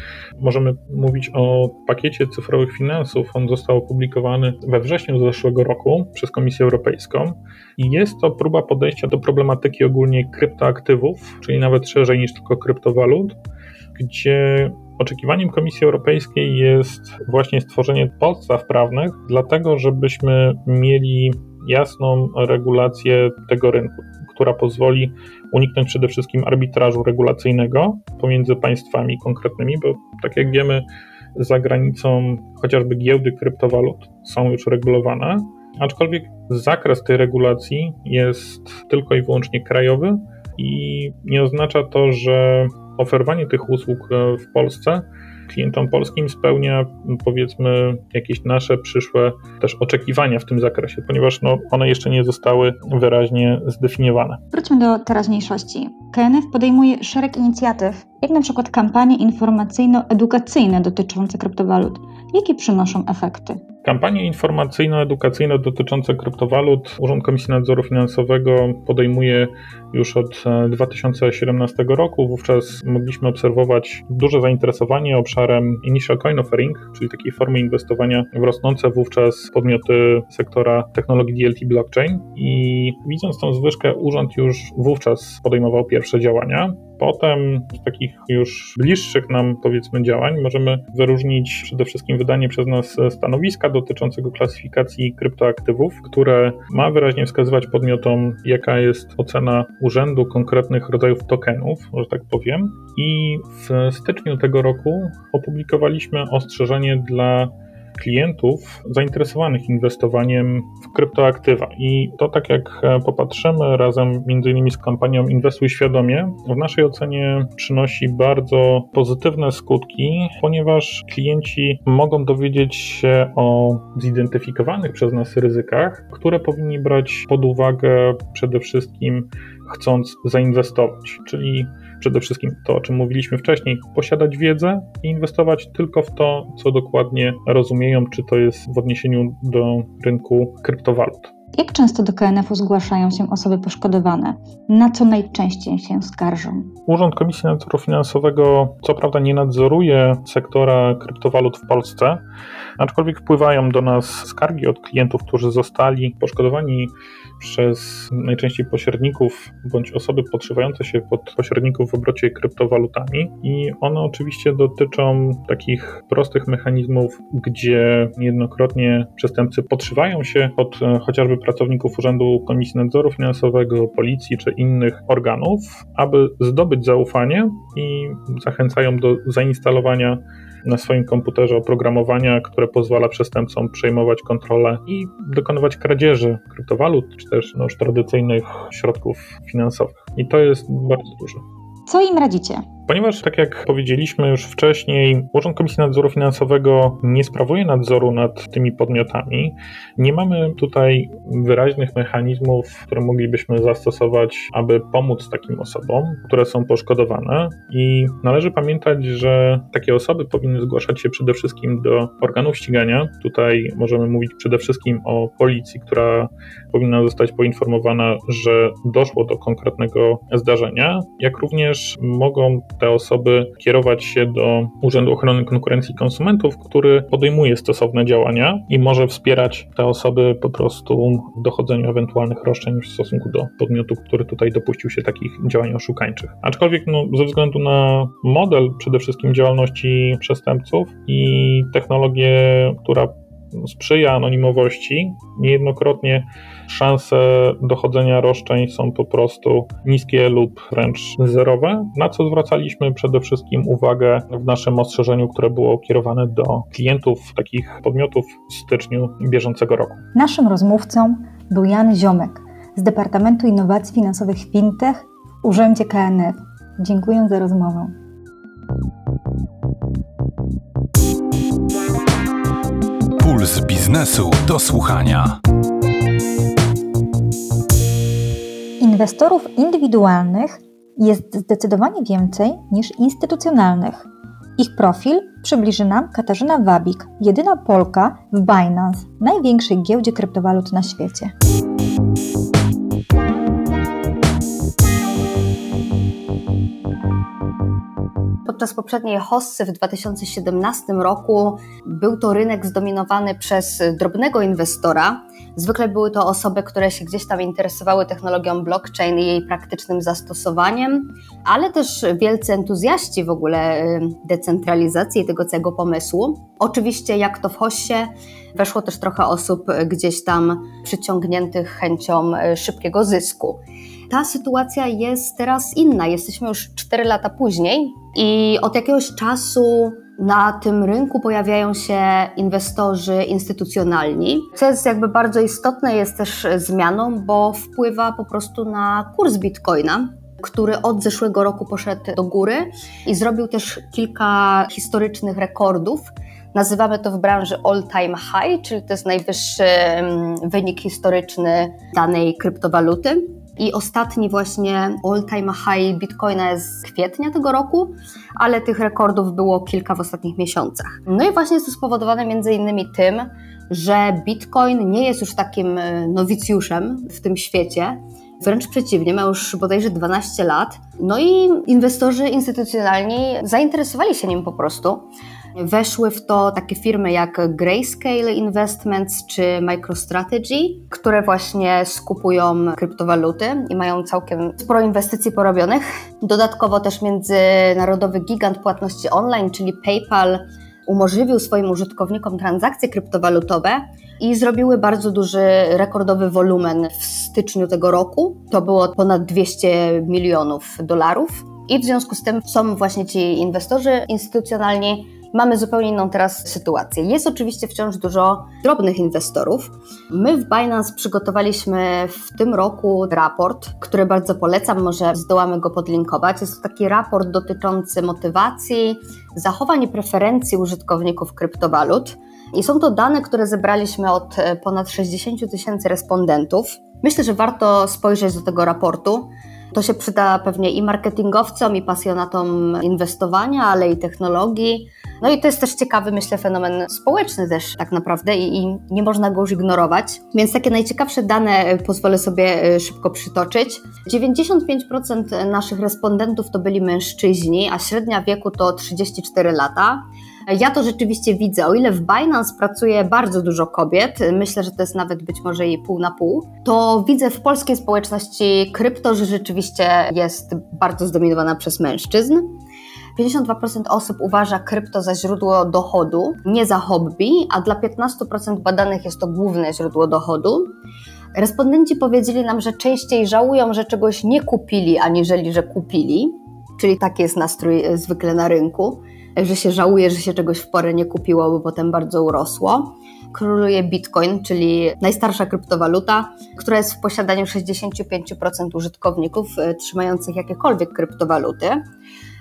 możemy mówić o pakiecie cyfrowych finansów. On został opublikowany we wrześniu zeszłego roku przez Komisję Europejską. I jest to próba podejścia do problematyki ogólnie kryptoaktywów, czyli nawet szerzej niż tylko kryptowalut, gdzie Oczekiwaniem Komisji Europejskiej jest właśnie stworzenie podstaw prawnych, dlatego żebyśmy mieli jasną regulację tego rynku która pozwoli uniknąć przede wszystkim arbitrażu regulacyjnego pomiędzy państwami konkretnymi, bo tak jak wiemy, za granicą chociażby giełdy kryptowalut są już regulowane, aczkolwiek zakres tej regulacji jest tylko i wyłącznie krajowy i nie oznacza to, że oferowanie tych usług w Polsce klientom polskim spełnia powiedzmy jakieś nasze przyszłe też oczekiwania w tym zakresie, ponieważ no, one jeszcze nie zostały wyraźnie zdefiniowane. Wróćmy do teraźniejszości. KNF podejmuje szereg inicjatyw, jak na przykład kampanie informacyjno-edukacyjne dotyczące kryptowalut. Jakie przynoszą efekty? Kampanie informacyjno-edukacyjne dotyczące kryptowalut Urząd Komisji Nadzoru Finansowego podejmuje już od 2017 e, roku. Wówczas mogliśmy obserwować duże zainteresowanie obszarem Initial Coin Offering, czyli takiej formy inwestowania w rosnące wówczas podmioty sektora technologii DLT blockchain. I widząc tą zwyżkę, urząd już wówczas podejmował pierwsze działania. Potem z takich już bliższych nam powiedzmy działań możemy wyróżnić przede wszystkim wydanie przez nas stanowiska dotyczącego klasyfikacji kryptoaktywów, które ma wyraźnie wskazywać podmiotom, jaka jest ocena urzędu konkretnych rodzajów tokenów, że tak powiem. I w styczniu tego roku opublikowaliśmy ostrzeżenie dla klientów zainteresowanych inwestowaniem w kryptoaktywa. I to tak jak e, popatrzymy razem między innymi z kampanią Inwestuj świadomie, w naszej ocenie przynosi bardzo pozytywne skutki, ponieważ klienci mogą dowiedzieć się o zidentyfikowanych przez nas ryzykach, które powinni brać pod uwagę przede wszystkim chcąc zainwestować, czyli przede wszystkim to, o czym mówiliśmy wcześniej, posiadać wiedzę i inwestować tylko w to, co dokładnie rozumieją, czy to jest w odniesieniu do rynku kryptowalut. Jak często do KNF-u zgłaszają się osoby poszkodowane? Na co najczęściej się skarżą? Urząd Komisji Nadzoru Finansowego co prawda nie nadzoruje sektora kryptowalut w Polsce, aczkolwiek wpływają do nas skargi od klientów, którzy zostali poszkodowani przez najczęściej pośredników bądź osoby podszywające się pod pośredników w obrocie kryptowalutami i one oczywiście dotyczą takich prostych mechanizmów, gdzie niejednokrotnie przestępcy podszywają się pod e, chociażby pracowników Urzędu Komisji Nadzoru Finansowego, Policji czy innych organów, aby zdobyć zaufanie i zachęcają do zainstalowania na swoim komputerze oprogramowania, które pozwala przestępcom przejmować kontrolę i dokonywać kradzieży kryptowalut, czy też no, już tradycyjnych środków finansowych. I to jest bardzo dużo. Co im radzicie? Ponieważ, tak jak powiedzieliśmy już wcześniej, Urząd Komisji Nadzoru Finansowego nie sprawuje nadzoru nad tymi podmiotami, nie mamy tutaj wyraźnych mechanizmów, które moglibyśmy zastosować, aby pomóc takim osobom, które są poszkodowane. I należy pamiętać, że takie osoby powinny zgłaszać się przede wszystkim do organów ścigania. Tutaj możemy mówić przede wszystkim o policji, która powinna zostać poinformowana, że doszło do konkretnego zdarzenia, jak również mogą te osoby kierować się do Urzędu Ochrony Konkurencji i Konsumentów, który podejmuje stosowne działania i może wspierać te osoby po prostu w dochodzeniu ewentualnych roszczeń w stosunku do podmiotu, który tutaj dopuścił się takich działań oszukańczych. Aczkolwiek no, ze względu na model przede wszystkim działalności przestępców i technologię, która sprzyja anonimowości, niejednokrotnie szanse dochodzenia roszczeń są po prostu niskie lub wręcz zerowe, na co zwracaliśmy przede wszystkim uwagę w naszym ostrzeżeniu, które było kierowane do klientów takich podmiotów w styczniu bieżącego roku. Naszym rozmówcą był Jan Ziomek z Departamentu Innowacji Finansowych Fintech w Urzędzie KNF. Dziękuję za rozmowę. Puls biznesu do słuchania. Inwestorów indywidualnych jest zdecydowanie więcej niż instytucjonalnych. Ich profil przybliży nam Katarzyna Wabik, jedyna Polka w Binance, największej giełdzie kryptowalut na świecie. Podczas poprzedniej hossy w 2017 roku był to rynek zdominowany przez drobnego inwestora. Zwykle były to osoby, które się gdzieś tam interesowały technologią blockchain i jej praktycznym zastosowaniem, ale też wielcy entuzjaści w ogóle decentralizacji tego całego pomysłu. Oczywiście, jak to w hossie, weszło też trochę osób gdzieś tam przyciągniętych chęcią y, szybkiego zysku. Ta sytuacja jest teraz inna. Jesteśmy już 4 lata później i od jakiegoś czasu na tym rynku pojawiają się inwestorzy instytucjonalni, co jest jakby bardzo istotne, jest też zmianą, bo wpływa po prostu na kurs bitcoina, który od zeszłego roku poszedł do góry i zrobił też kilka historycznych rekordów. Nazywamy to w branży all-time high, czyli to jest najwyższy mm, wynik historyczny danej kryptowaluty. I ostatni właśnie all-time high Bitcoina jest z kwietnia tego roku, ale tych rekordów było kilka w ostatnich miesiącach. No i właśnie jest to spowodowane między innymi tym, że Bitcoin nie jest już takim e, nowicjuszem w tym świecie, Wręcz przeciwnie, ma już bodajże 12 lat. No i inwestorzy instytucjonalni zainteresowali się nim po prostu. Weszły w to takie firmy jak Grayscale Investments czy MicroStrategy, które właśnie skupują kryptowaluty i mają całkiem sporo inwestycji porobionych. Dodatkowo też międzynarodowy gigant płatności online, czyli PayPal, umożliwił swoim użytkownikom transakcje kryptowalutowe i zrobiły bardzo duży, rekordowy wolumen w styczniu tego roku. To było ponad 200 milionów dolarów. I w związku z tym są właśnie ci inwestorzy instytucjonalni Mamy zupełnie inną teraz sytuację. Jest oczywiście wciąż dużo drobnych inwestorów. My w Binance przygotowaliśmy w tym roku raport, który bardzo polecam, może zdołamy go podlinkować. Jest to taki raport dotyczący motywacji, zachowań i preferencji użytkowników kryptowalut. I są to dane, które zebraliśmy od e, ponad 60 tysięcy respondentów. Myślę, że warto spojrzeć do tego raportu. To się przyda pewnie i marketingowcom, i pasjonatom inwestowania, ale i technologii. No i to jest też ciekawy, myślę, fenomen społeczny też tak naprawdę i, i nie można go już ignorować. Więc takie najciekawsze dane e, pozwolę sobie e, szybko przytoczyć. 95% naszych respondentów to byli mężczyźni, a średnia wieku to 34 lata. Ja to rzeczywiście widzę. O ile w Binance pracuje bardzo dużo kobiet, myślę, że to jest nawet być może jej pół na pół, to widzę w polskiej społeczności krypto, że rzeczywiście jest bardzo zdominowana przez mężczyzn. 52% osób uważa krypto za źródło dochodu, nie za hobby, a dla 15% badanych jest to główne źródło dochodu. Respondenci powiedzieli nam, że częściej żałują, że czegoś nie kupili, aniżeli że kupili, czyli taki jest nastrój zwykle na rynku że się żałuje, że się czegoś w porę nie kupiło, bo potem bardzo urosło. Króluje Bitcoin, czyli najstarsza kryptowaluta, która jest w posiadaniu 65% użytkowników e, trzymających jakiekolwiek kryptowaluty.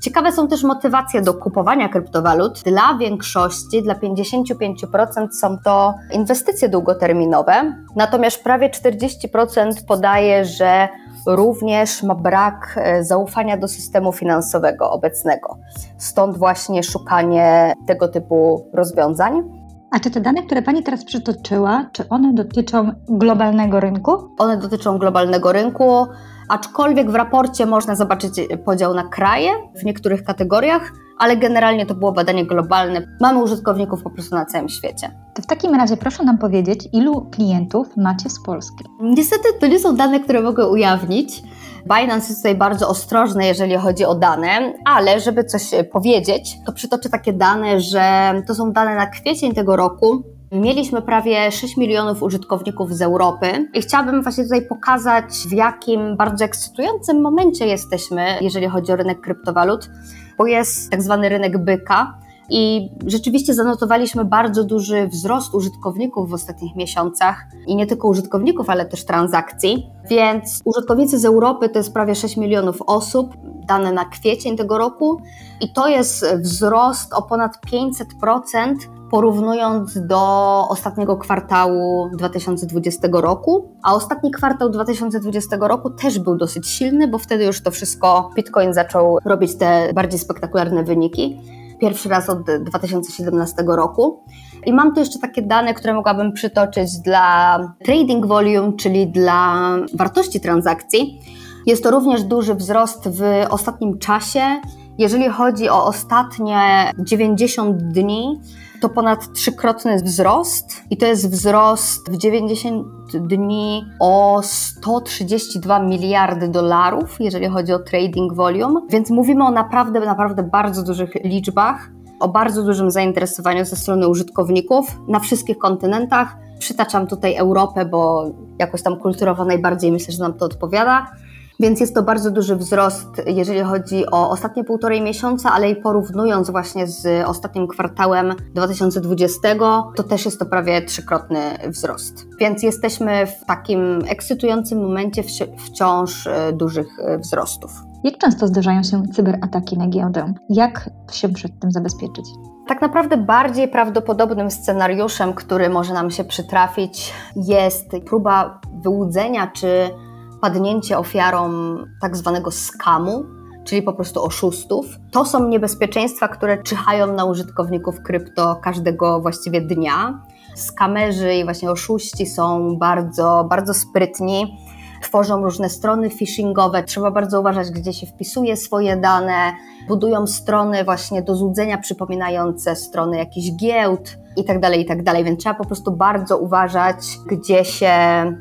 Ciekawe są też motywacje do kupowania kryptowalut. Dla większości, dla 55% są to inwestycje długoterminowe, natomiast prawie 40% podaje, że również ma brak e, zaufania do systemu finansowego obecnego. Stąd właśnie szukanie tego typu rozwiązań. A czy te dane, które Pani teraz przytoczyła, czy one dotyczą globalnego rynku? One dotyczą globalnego rynku, aczkolwiek w raporcie można zobaczyć podział na kraje w niektórych kategoriach ale generalnie to było badanie globalne. Mamy użytkowników po prostu na całym świecie. To w takim razie proszę nam powiedzieć, ilu klientów macie z Polski? Niestety to nie są dane, które mogę ujawnić. Binance jest tutaj bardzo ostrożny, jeżeli chodzi o dane, ale żeby coś powiedzieć, to przytoczę takie dane, że to są dane na kwiecień tego roku. Mieliśmy prawie 6 milionów użytkowników z Europy i chciałabym właśnie tutaj pokazać, w jakim bardzo ekscytującym momencie jesteśmy, jeżeli chodzi o rynek kryptowalut bo jest tak zwany rynek byka. I rzeczywiście zanotowaliśmy bardzo duży wzrost użytkowników w ostatnich miesiącach i nie tylko użytkowników, ale też transakcji. Więc użytkownicy z Europy to jest prawie 6 milionów osób, dane na kwiecień tego roku, i to jest wzrost o ponad 500% porównując do ostatniego kwartału 2020 roku. A ostatni kwartał 2020 roku też był dosyć silny, bo wtedy już to wszystko Bitcoin zaczął robić te bardziej spektakularne wyniki. Pierwszy raz od 2017 roku. I mam tu jeszcze takie dane, które mogłabym przytoczyć dla trading volume, czyli dla wartości transakcji. Jest to również duży wzrost w ostatnim czasie. Jeżeli chodzi o ostatnie 90 dni, to ponad trzykrotny wzrost i to jest wzrost w 90 dni o 132 miliardy dolarów, jeżeli chodzi o trading volume, więc mówimy o naprawdę, naprawdę bardzo dużych liczbach, o bardzo dużym zainteresowaniu ze strony użytkowników na wszystkich kontynentach. Przytaczam tutaj Europę, bo jakoś tam kulturowo najbardziej myślę, że nam to odpowiada. Więc jest to bardzo duży wzrost, jeżeli chodzi o ostatnie półtorej miesiąca, ale i porównując właśnie z ostatnim kwartałem 2020, to też jest to prawie trzykrotny wzrost. Więc jesteśmy w takim ekscytującym momencie wciąż e, dużych e, wzrostów. Jak często zdarzają się cyberataki na giełdę? Jak się przed tym zabezpieczyć? Tak naprawdę bardziej prawdopodobnym scenariuszem, który może nam się przytrafić, jest próba wyłudzenia czy padnięcie ofiarą tak zwanego skamu, czyli po prostu oszustów. To są niebezpieczeństwa, które czyhają na użytkowników krypto każdego właściwie dnia. Skamerzy i właśnie oszuści są bardzo, bardzo sprytni tworzą różne strony phishingowe. Trzeba bardzo uważać, gdzie się wpisuje swoje dane. Budują strony właśnie do złudzenia przypominające strony jakichś giełd i tak dalej, i tak. Więc trzeba po prostu bardzo uważać, gdzie się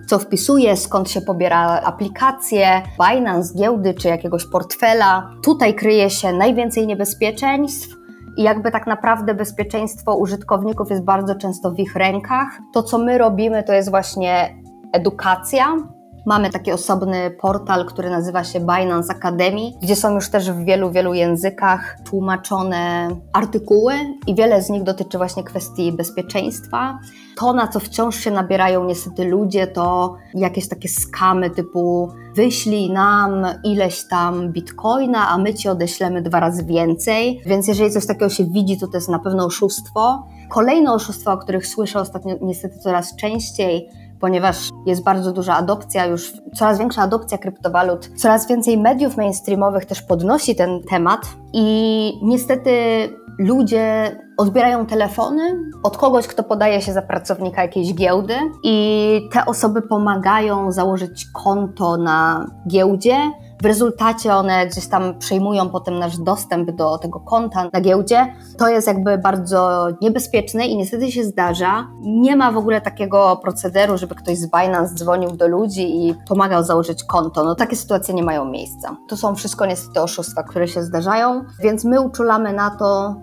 co wpisuje, skąd się pobiera aplikacje, Binance, giełdy czy jakiegoś portfela. Tutaj kryje się najwięcej niebezpieczeństw. I jakby tak naprawdę bezpieczeństwo użytkowników jest bardzo często w ich rękach. To, co my robimy, to jest właśnie edukacja, Mamy taki osobny portal, który nazywa się Binance Academy, gdzie są już też w wielu, wielu językach tłumaczone artykuły i wiele z nich dotyczy właśnie kwestii bezpieczeństwa. To, na co wciąż się nabierają niestety ludzie, to jakieś takie skamy typu wyślij nam ileś tam bitcoina, a my ci odeślemy dwa razy więcej. Więc jeżeli coś takiego się widzi, to to jest na pewno oszustwo. Kolejne oszustwa, o których słyszę ostatnio niestety coraz częściej, ponieważ jest bardzo duża adopcja, już coraz większa adopcja kryptowalut, coraz więcej mediów mainstreamowych też podnosi ten temat i niestety ludzie odbierają telefony od kogoś, kto podaje się za pracownika jakiejś giełdy i te osoby pomagają założyć konto na giełdzie, w rezultacie one gdzieś tam przejmują potem nasz dostęp do tego konta na giełdzie. To jest jakby bardzo niebezpieczne i niestety się zdarza. Nie ma w ogóle takiego procederu, żeby ktoś z Binance dzwonił do ludzi i pomagał założyć konto. No takie sytuacje nie mają miejsca. To są wszystko niestety oszustwa, które się zdarzają, więc my uczulamy na to,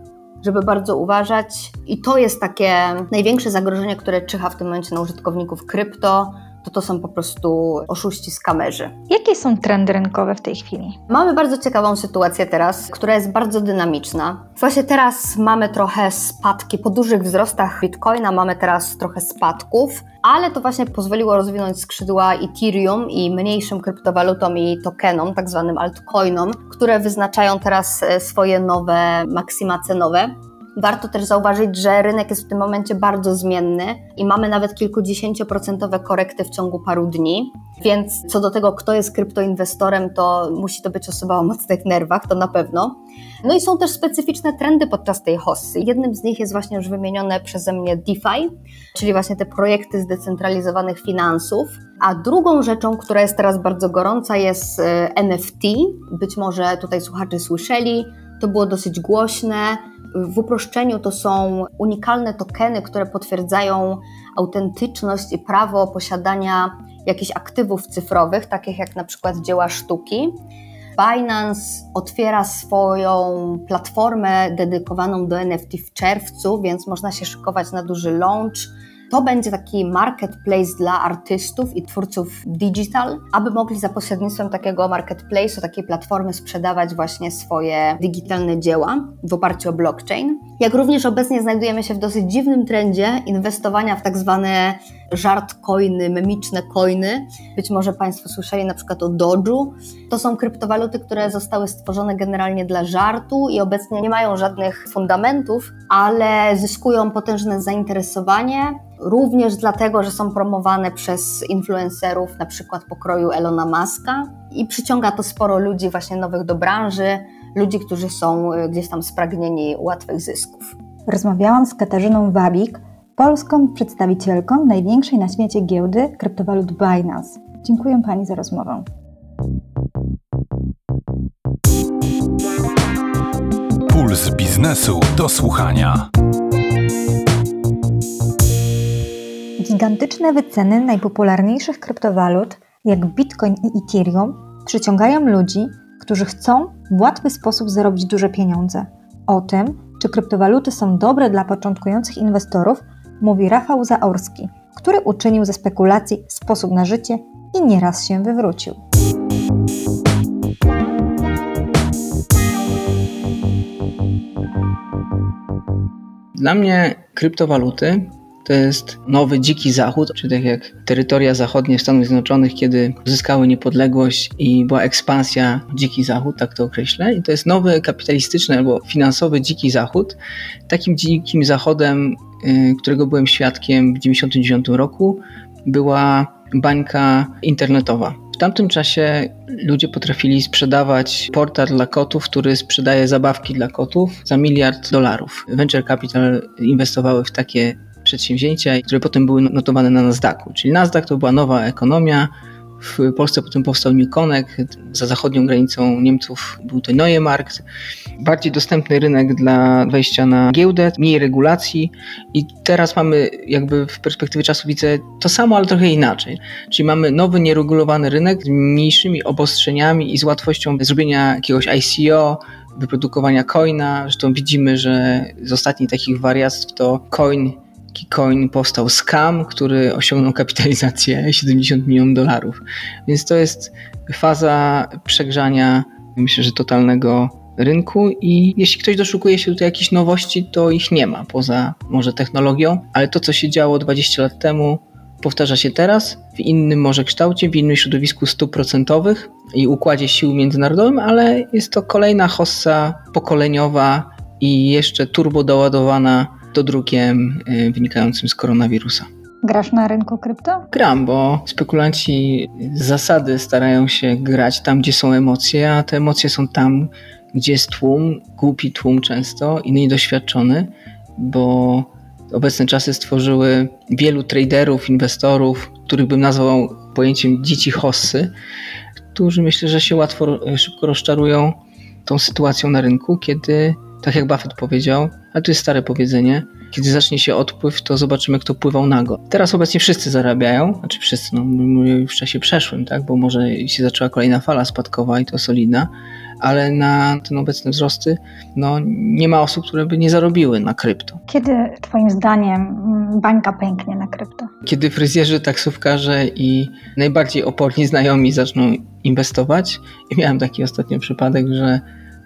żeby bardzo uważać. I to jest takie największe zagrożenie, które czyha w tym momencie na użytkowników krypto to to są po prostu oszuści z kamerzy. Jakie są trendy rynkowe w tej chwili? Mamy bardzo ciekawą sytuację teraz, która jest bardzo dynamiczna. Właśnie teraz mamy trochę spadki, po dużych wzrostach Bitcoina mamy teraz trochę spadków, ale to właśnie pozwoliło rozwinąć skrzydła Ethereum i mniejszym kryptowalutom i tokenom, tak zwanym altcoinom, które wyznaczają teraz e, swoje nowe maksima cenowe. Warto też zauważyć, że rynek jest w tym momencie bardzo zmienny i mamy nawet kilkudziesięcioprocentowe korekty w ciągu paru dni. Więc co do tego, kto jest kryptoinwestorem, to musi to być osoba o mocnych nerwach, to na pewno. No i są też specyficzne trendy podczas tej hossy. Jednym z nich jest właśnie już wymienione przeze mnie DeFi, czyli właśnie te projekty zdecentralizowanych finansów. A drugą rzeczą, która jest teraz bardzo gorąca, jest e, NFT. Być może tutaj słuchacze słyszeli, to było dosyć głośne. W uproszczeniu to są unikalne tokeny, które potwierdzają autentyczność i prawo posiadania jakichś aktywów cyfrowych, takich jak na przykład dzieła sztuki. Binance otwiera swoją platformę dedykowaną do NFT w czerwcu, więc można się szykować na duży launch to będzie taki marketplace dla artystów i twórców digital, aby mogli za pośrednictwem takiego marketplace'u, takiej platformy sprzedawać właśnie swoje digitalne dzieła w oparciu o blockchain. Jak również obecnie znajdujemy się w dosyć dziwnym trendzie inwestowania w tak zwane żart coiny, memiczne coiny. Być może Państwo słyszeli na przykład o Doge'u. To są kryptowaluty, które zostały stworzone generalnie dla żartu i obecnie nie mają żadnych fundamentów, ale zyskują potężne zainteresowanie. Również dlatego, że są promowane przez influencerów, na przykład pokroju Elona Muska, i przyciąga to sporo ludzi, właśnie nowych do branży, ludzi, którzy są y, gdzieś tam spragnieni łatwych zysków. Rozmawiałam z Katarzyną Wabik, polską przedstawicielką największej na świecie giełdy kryptowalut Binance. Dziękuję Pani za rozmowę. Puls biznesu do słuchania. Gigantyczne wyceny najpopularniejszych kryptowalut, jak Bitcoin i Ethereum, przyciągają ludzi, którzy chcą w łatwy sposób zarobić duże pieniądze. O tym, czy kryptowaluty są dobre dla początkujących inwestorów, mówi Rafał Zaorski, który uczynił ze spekulacji sposób na życie i nieraz się wywrócił. Dla mnie kryptowaluty to jest nowy dziki zachód, czy tak jak terytoria zachodnie Stanów Zjednoczonych, kiedy uzyskały niepodległość i była ekspansja dziki zachód, tak to określę. I to jest nowy kapitalistyczny albo finansowy dziki zachód. Takim dzikim zachodem, y, którego byłem świadkiem w 1999 roku, była bańka internetowa. W tamtym czasie ludzie potrafili sprzedawać portal dla kotów, który sprzedaje zabawki dla kotów za miliard dolarów. Venture Capital inwestowały w takie przedsięwzięcia, które potem były notowane na Nasdaqu. Czyli Nasdaq to była nowa ekonomia. W Polsce potem powstał New Connect, za zachodnią granicą Niemców był to Neue Markt. Bardziej dostępny rynek dla wejścia na giełdę, mniej regulacji i teraz mamy jakby w perspektywie czasu widzę to samo, ale trochę inaczej. Czyli mamy nowy, nieregulowany rynek z mniejszymi obostrzeniami i z łatwością zrobienia jakiegoś ICO, wyprodukowania coina. Zresztą widzimy, że z ostatnich takich wariactw to coin Keycoin powstał scam, który osiągnął kapitalizację [laughs] 70 milionów dolarów. Więc to jest faza przegrzania, myślę, że totalnego rynku i jeśli ktoś doszukuje się tutaj jakichś nowości, to ich nie ma, poza może technologią, ale to, co się działo 20 lat temu, powtarza się teraz w innym może kształcie, w innym środowisku stuprocentowych i układzie sił międzynarodowym, ale jest to kolejna hossa pokoleniowa i jeszcze turbo doładowana dodrukiem y, wynikającym z koronawirusa. Grasz na rynku krypto? Gram, bo spekulanci z zasady starają się grać tam, gdzie są emocje, a te emocje są tam, gdzie jest tłum, głupi tłum często i niedoświadczony, bo obecne czasy stworzyły wielu traderów, inwestorów, których bym nazwał pojęciem dzieci hossy, którzy myślę, że się łatwo, szybko rozczarują tą sytuacją na rynku, kiedy tak jak Buffett powiedział, ale to jest stare powiedzenie, kiedy zacznie się odpływ, to zobaczymy, kto pływał nago. Teraz obecnie wszyscy zarabiają, znaczy wszyscy, no mówię w czasie przeszłym, tak, bo może się zaczęła kolejna fala spadkowa i to solidna, ale na ten obecne wzrosty, no nie ma osób, które by nie zarobiły na krypto. Kiedy twoim zdaniem bańka pęknie na krypto? Kiedy fryzjerzy, taksówkarze i najbardziej oporni znajomi zaczną inwestować i miałem taki ostatnio przypadek, że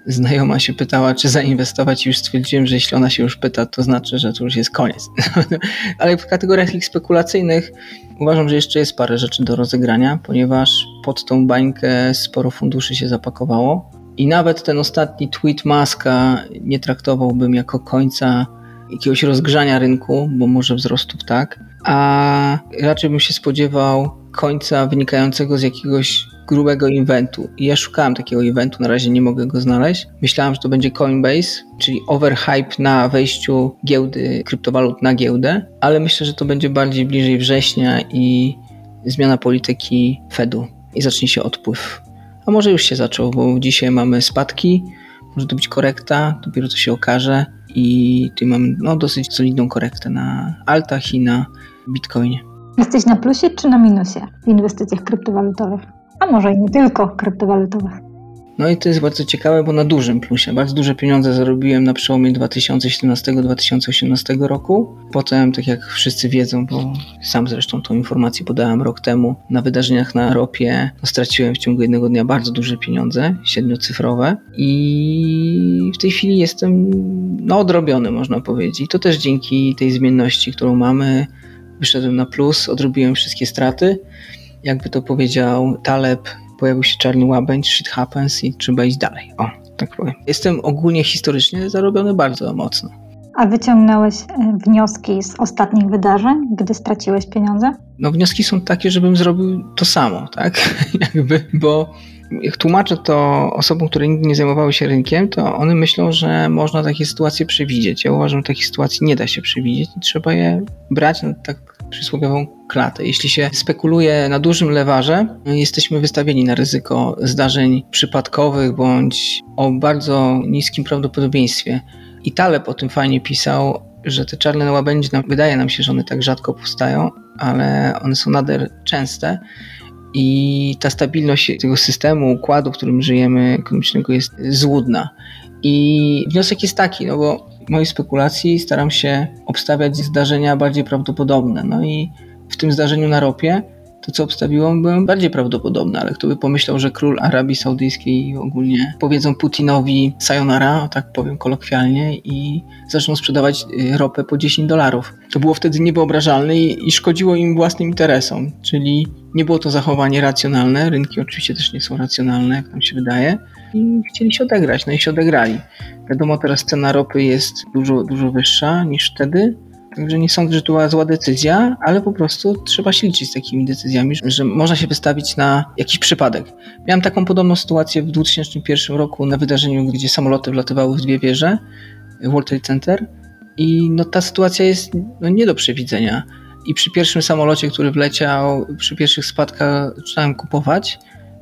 znajoma się pytała, czy zainwestować. I już stwierdziłem, że jeśli ona się już pyta, to znaczy, że to już jest koniec. [laughs] Ale w kategoriach ich spekulacyjnych uważam, że jeszcze jest parę rzeczy do rozegrania, ponieważ pod tą bańkę sporo funduszy się zapakowało. I nawet ten ostatni tweet Maska nie traktowałbym jako końca jakiegoś rozgrzania rynku, bo może wzrostów tak, a raczej bym się spodziewał końca wynikającego z jakiegoś grubego eventu. I ja szukałem takiego eventu, na razie nie mogę go znaleźć. Myślałem, że to będzie Coinbase, czyli overhype na wejściu giełdy kryptowalut na giełdę, ale myślę, że to będzie bardziej bliżej września i zmiana polityki Fedu i zacznie się odpływ. A może już się zaczął, bo dzisiaj mamy spadki, może to być korekta, dopiero to się okaże i tu mamy no, dosyć solidną korektę na altach i na bitcoinie. Jesteś na plusie czy na minusie w inwestycjach kryptowalutowych? A może i nie tylko kryptowalutowych. No i to jest bardzo ciekawe, bo na dużym plusie. Bardzo duże pieniądze zarobiłem na przełomie 2017-2018 roku. Potem, tak jak wszyscy wiedzą, bo sam zresztą tą informację podałem rok temu, na wydarzeniach na ropie no, straciłem w ciągu jednego dnia bardzo duże pieniądze, siedmiocyfrowe i w tej chwili jestem no, odrobiony, można powiedzieć. I to też dzięki tej zmienności, którą mamy, wyszedłem na plus, odrobiłem wszystkie straty jakby to powiedział Taleb, pojawił się czarny łabędź, shit happens i trzeba iść dalej. O, tak powiem. Jestem ogólnie historycznie zarobiony bardzo mocno. A wyciągnąłeś e, wnioski z ostatnich wydarzeń, gdy straciłeś pieniądze? No wnioski są takie, żebym zrobił to samo, tak? [laughs] jakby, bo jak tłumaczę to osobom, które nigdy nie zajmowały się rynkiem, to one myślą, że można takie sytuacje przewidzieć. Ja uważam, że takich sytuacji nie da się przewidzieć i trzeba je brać na tak przysłowiową klatę. Jeśli się spekuluje na dużym lewarze, jesteśmy wystawieni na ryzyko zdarzeń przypadkowych bądź o bardzo niskim prawdopodobieństwie. I Taleb o tym fajnie pisał, że te czarne łabędzie, wydaje nam się, że one tak rzadko powstają, ale one są nader częste i ta stabilność tego systemu, układu, w którym żyjemy, ekonomicznego jest złudna. I wniosek jest taki, no bo mojej spekulacji staram się obstawiać zdarzenia bardziej prawdopodobne. No i w tym zdarzeniu na ropie to co obstawiło były bardziej prawdopodobne, ale kto by pomyślał, że król Arabii Saudyjskiej ogólnie powiedzą Putinowi sayonara, tak powiem kolokwialnie, i zaczną sprzedawać y, ropę po 10 dolarów. To było wtedy niewyobrażalne i, i szkodziło im własnym interesom, czyli nie było to zachowanie racjonalne, rynki oczywiście też nie są racjonalne, jak nam się wydaje, i chcieli się odegrać, no i się odegrali. Wiadomo, teraz cena ropy jest dużo, dużo wyższa niż wtedy, Także nie sądzę, że to była zła decyzja, ale po prostu trzeba się liczyć z takimi decyzjami, że można się wystawić na jakiś przypadek. Miałem taką podobną sytuację w 2001 roku na wydarzeniu, gdzie samoloty wlatywały w dwie wieże World Trade Center i no, ta sytuacja jest no, nie do przewidzenia. I przy pierwszym samolocie, który wleciał, przy pierwszych spadkach zacząłem kupować,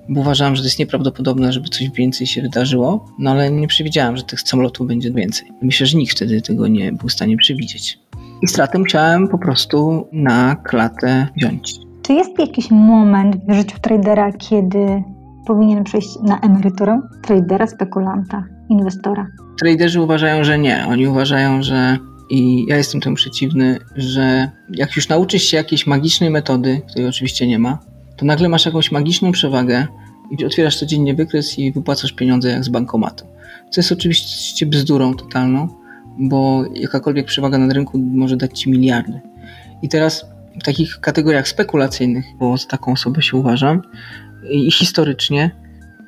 bo uważałem, że to jest nieprawdopodobne, żeby coś więcej się wydarzyło, no ale nie przewidziałem, że tych samolotów będzie więcej. Myślę, że nikt wtedy tego nie był w stanie przewidzieć. I stratę musiałem po prostu na klatę wziąć. Czy jest jakiś moment w życiu tradera, kiedy powinien przejść na emeryturę? Tradera, spekulanta, inwestora? Traderzy uważają, że nie. Oni uważają, że i ja jestem temu przeciwny, że jak już nauczysz się jakiejś magicznej metody, której oczywiście nie ma, to nagle masz jakąś magiczną przewagę i otwierasz codziennie wykres i wypłacasz pieniądze jak z bankomatu. Co jest oczywiście bzdurą totalną, bo jakakolwiek przewaga na rynku może dać ci miliardy. I teraz w takich kategoriach spekulacyjnych, bo z taką osobę się uważam, i historycznie,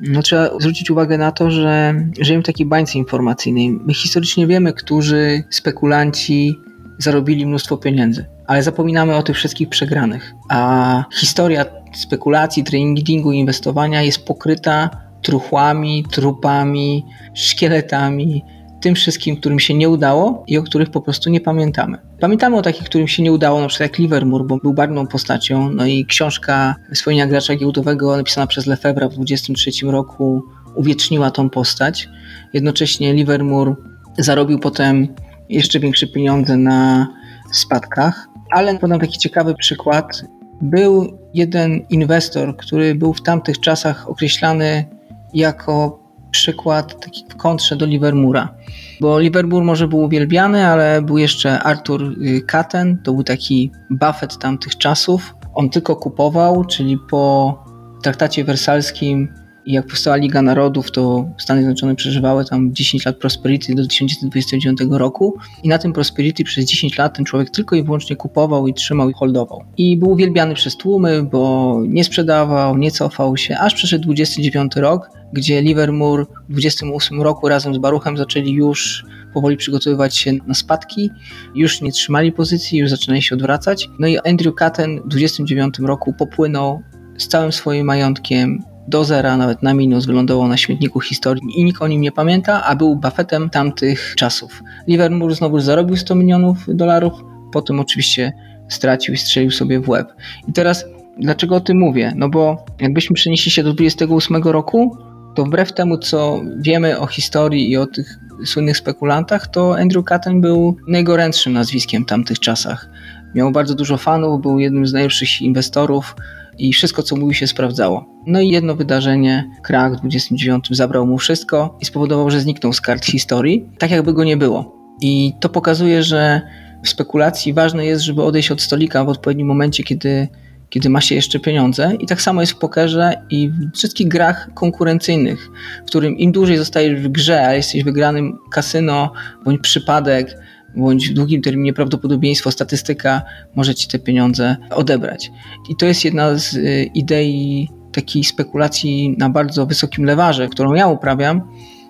no trzeba zwrócić uwagę na to, że żyjemy w takiej bańce informacyjnej. My historycznie wiemy, którzy spekulanci zarobili mnóstwo pieniędzy, ale zapominamy o tych wszystkich przegranych. A historia spekulacji, tradingu, inwestowania jest pokryta truchłami, trupami, szkieletami, tym wszystkim, którym się nie udało i o których po prostu nie pamiętamy. Pamiętamy o takich, którym się nie udało, na przykład jak Livermore, bo był barwną postacią, no i książka Swojenia gracza giełdowego napisana przez Lefebvre w 23 roku uwieczniła tą postać. Jednocześnie Livermore zarobił potem jeszcze większe pieniądze na spadkach, ale podam taki ciekawy przykład. Był jeden inwestor, który był w tamtych czasach określany jako przykład taki w kontrze do Livermura. Bo Liverpool może był uwielbiany, ale był jeszcze Arthur Katten, y, to był taki Buffett tamtych czasów. On tylko kupował, czyli po traktacie wersalskim i jak powstała Liga Narodów, to Stany Zjednoczone przeżywały tam 10 lat prosperity do 1929 roku i na tym prosperity przez 10 lat ten człowiek tylko i wyłącznie kupował i trzymał i holdował. I był uwielbiany przez tłumy, bo nie sprzedawał, nie cofał się, aż przeszedł 29 rok, gdzie Livermore w 28 roku razem z Baruchem zaczęli już powoli przygotowywać się na spadki, już nie trzymali pozycji, już zaczynali się odwracać. No i Andrew Catten w 29 roku popłynął z całym swoim majątkiem do zera, nawet na minus, wylądował na śmietniku historii i nikt o nim nie pamięta, a był Buffettem tamtych czasów. Livermore znowu zarobił 100 milionów dolarów, potem oczywiście stracił i strzelił sobie w łeb. I teraz dlaczego o tym mówię? No bo jakbyśmy przenieśli się do 28 roku, to wbrew temu, co wiemy o historii i o tych słynnych spekulantach, to Andrew Catten był najgorętszym nazwiskiem w tamtych czasach. Miał bardzo dużo fanów, był jednym z najlepszych inwestorów i wszystko, co mówił, się sprawdzało. No i jedno wydarzenie, krach w 29 zabrał mu wszystko i spowodował, że zniknął z kart historii, tak jakby go nie było. I to pokazuje, że w spekulacji ważne jest, żeby odejść od stolika w odpowiednim momencie, kiedy kiedy ma się jeszcze pieniądze. I tak samo jest w pokerze i w wszystkich grach konkurencyjnych, w którym im dłużej zostajesz w grze, a jesteś wygranym kasyno bądź przypadek, bądź w długim terminie prawdopodobieństwo, statystyka może ci te pieniądze odebrać. I to jest jedna z y, idei takiej spekulacji na bardzo wysokim lewarze, którą ja uprawiam,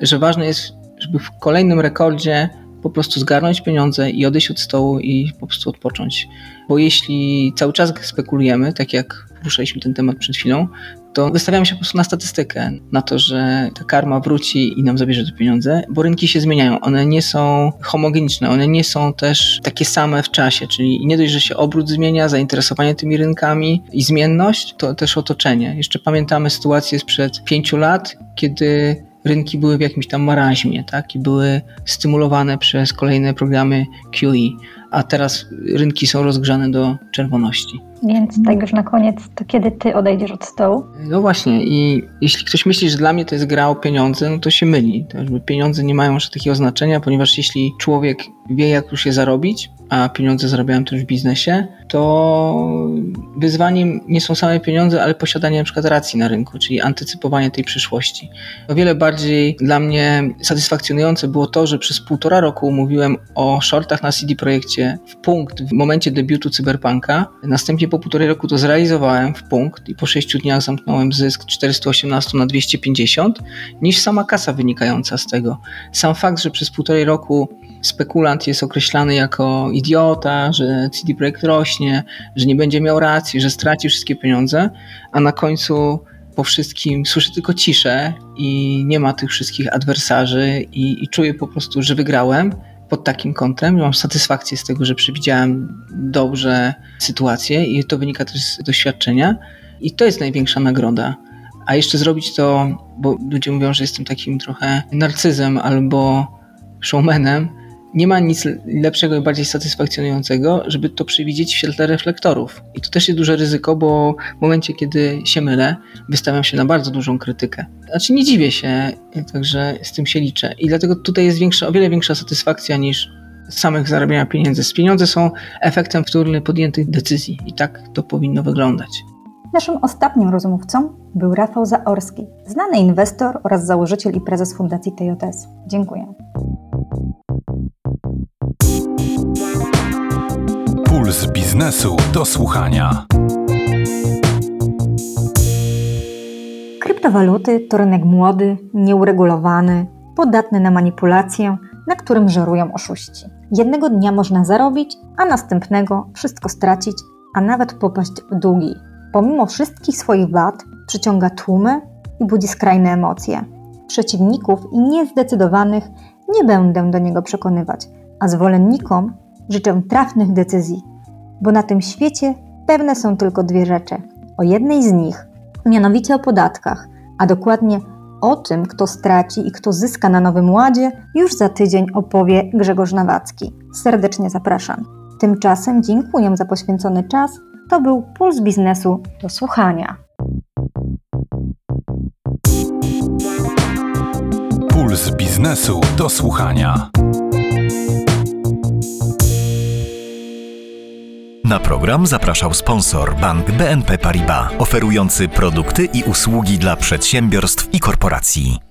że ważne jest, żeby w kolejnym rekordzie po prostu zgarnąć pieniądze i odejść od stołu i po prostu odpocząć. Bo jeśli cały czas spekulujemy, tak jak poruszaliśmy ten temat przed chwilą, to wystawiamy się po prostu na statystykę, na to, że ta karma wróci i nam zabierze te pieniądze, bo rynki się zmieniają. One nie są homogeniczne, one nie są też takie same w czasie, czyli nie dość, że się obrót zmienia, zainteresowanie tymi rynkami i zmienność, to też otoczenie. Jeszcze pamiętamy sytuację sprzed pięciu lat, kiedy rynki były w jakimś tam marazmie, tak? I były stymulowane przez kolejne programy QE, a teraz rynki są rozgrzane do czerwoności. Więc tak już na koniec, to kiedy ty odejdziesz od stołu? No właśnie i jeśli ktoś myśli, że dla mnie to jest gra o pieniądze, no to się myli. To pieniądze nie mają już takiego znaczenia, ponieważ jeśli człowiek wie, jak już je zarobić, a pieniądze zarabiałem też w biznesie, to wyzwaniem nie są same pieniądze, ale posiadanie na przykład racji na rynku, czyli antycypowanie tej przyszłości. O wiele bardziej dla mnie satysfakcjonujące było to, że przez półtora roku mówiłem o shortach na CD Projekcie w punkt w momencie debiutu Cyberpunka. Następnie po półtorej roku to zrealizowałem w punkt i po sześciu dniach zamknąłem zysk 418 na 250 niż sama kasa wynikająca z tego. Sam fakt, że przez półtorej roku spekulant jest określany jako idiota, że CD Projekt rośnie, że nie będzie miał racji, że straci wszystkie pieniądze, a na końcu po wszystkim słyszę tylko ciszę i nie ma tych wszystkich adwersarzy i, i czuję po prostu, że wygrałem pod takim kątem. Mam satysfakcję z tego, że przewidziałem dobrze sytuację i to wynika też z doświadczenia i to jest największa nagroda. A jeszcze zrobić to, bo ludzie mówią, że jestem takim trochę narcyzem albo showmanem, nie ma nic lepszego i bardziej satysfakcjonującego, żeby to przewidzieć w świetle reflektorów. I to też jest duże ryzyko, bo w momencie, kiedy się mylę, wystawiam się na bardzo dużą krytykę. Znaczy nie dziwię się, także z tym się liczę. I dlatego tutaj jest większa, o wiele większa satysfakcja niż samych zarabiania pieniędzy. Pieniądze są efektem wtórny podjętych decyzji i tak to powinno wyglądać. Naszym ostatnim rozmówcą był Rafał Zaorski, znany inwestor oraz założyciel i prezes Fundacji TJS. Dziękuję. Puls biznesu do słuchania. Kryptowaluty to rynek młody, nieuregulowany, podatny na manipulację, na którym żerują oszuści. Jednego dnia można zarobić, a następnego wszystko stracić, a nawet popaść w długi. Pomimo wszystkich swoich wad, przyciąga tłumy i budzi skrajne emocje. Przeciwników i niezdecydowanych nie będę do niego przekonywać, a zwolennikom życzę trafnych decyzji, bo na tym świecie pewne są tylko dwie rzeczy. O jednej z nich, mianowicie o podatkach, a dokładnie o tym, kto straci i kto zyska na Nowym Ładzie, już za tydzień opowie Grzegorz Nawacki. Serdecznie zapraszam. Tymczasem dziękuję za poświęcony czas. To był Puls Biznesu do słuchania. Puls biznesu do słuchania. Na program zapraszał sponsor bank BNP Paribas, oferujący produkty i usługi dla przedsiębiorstw i korporacji.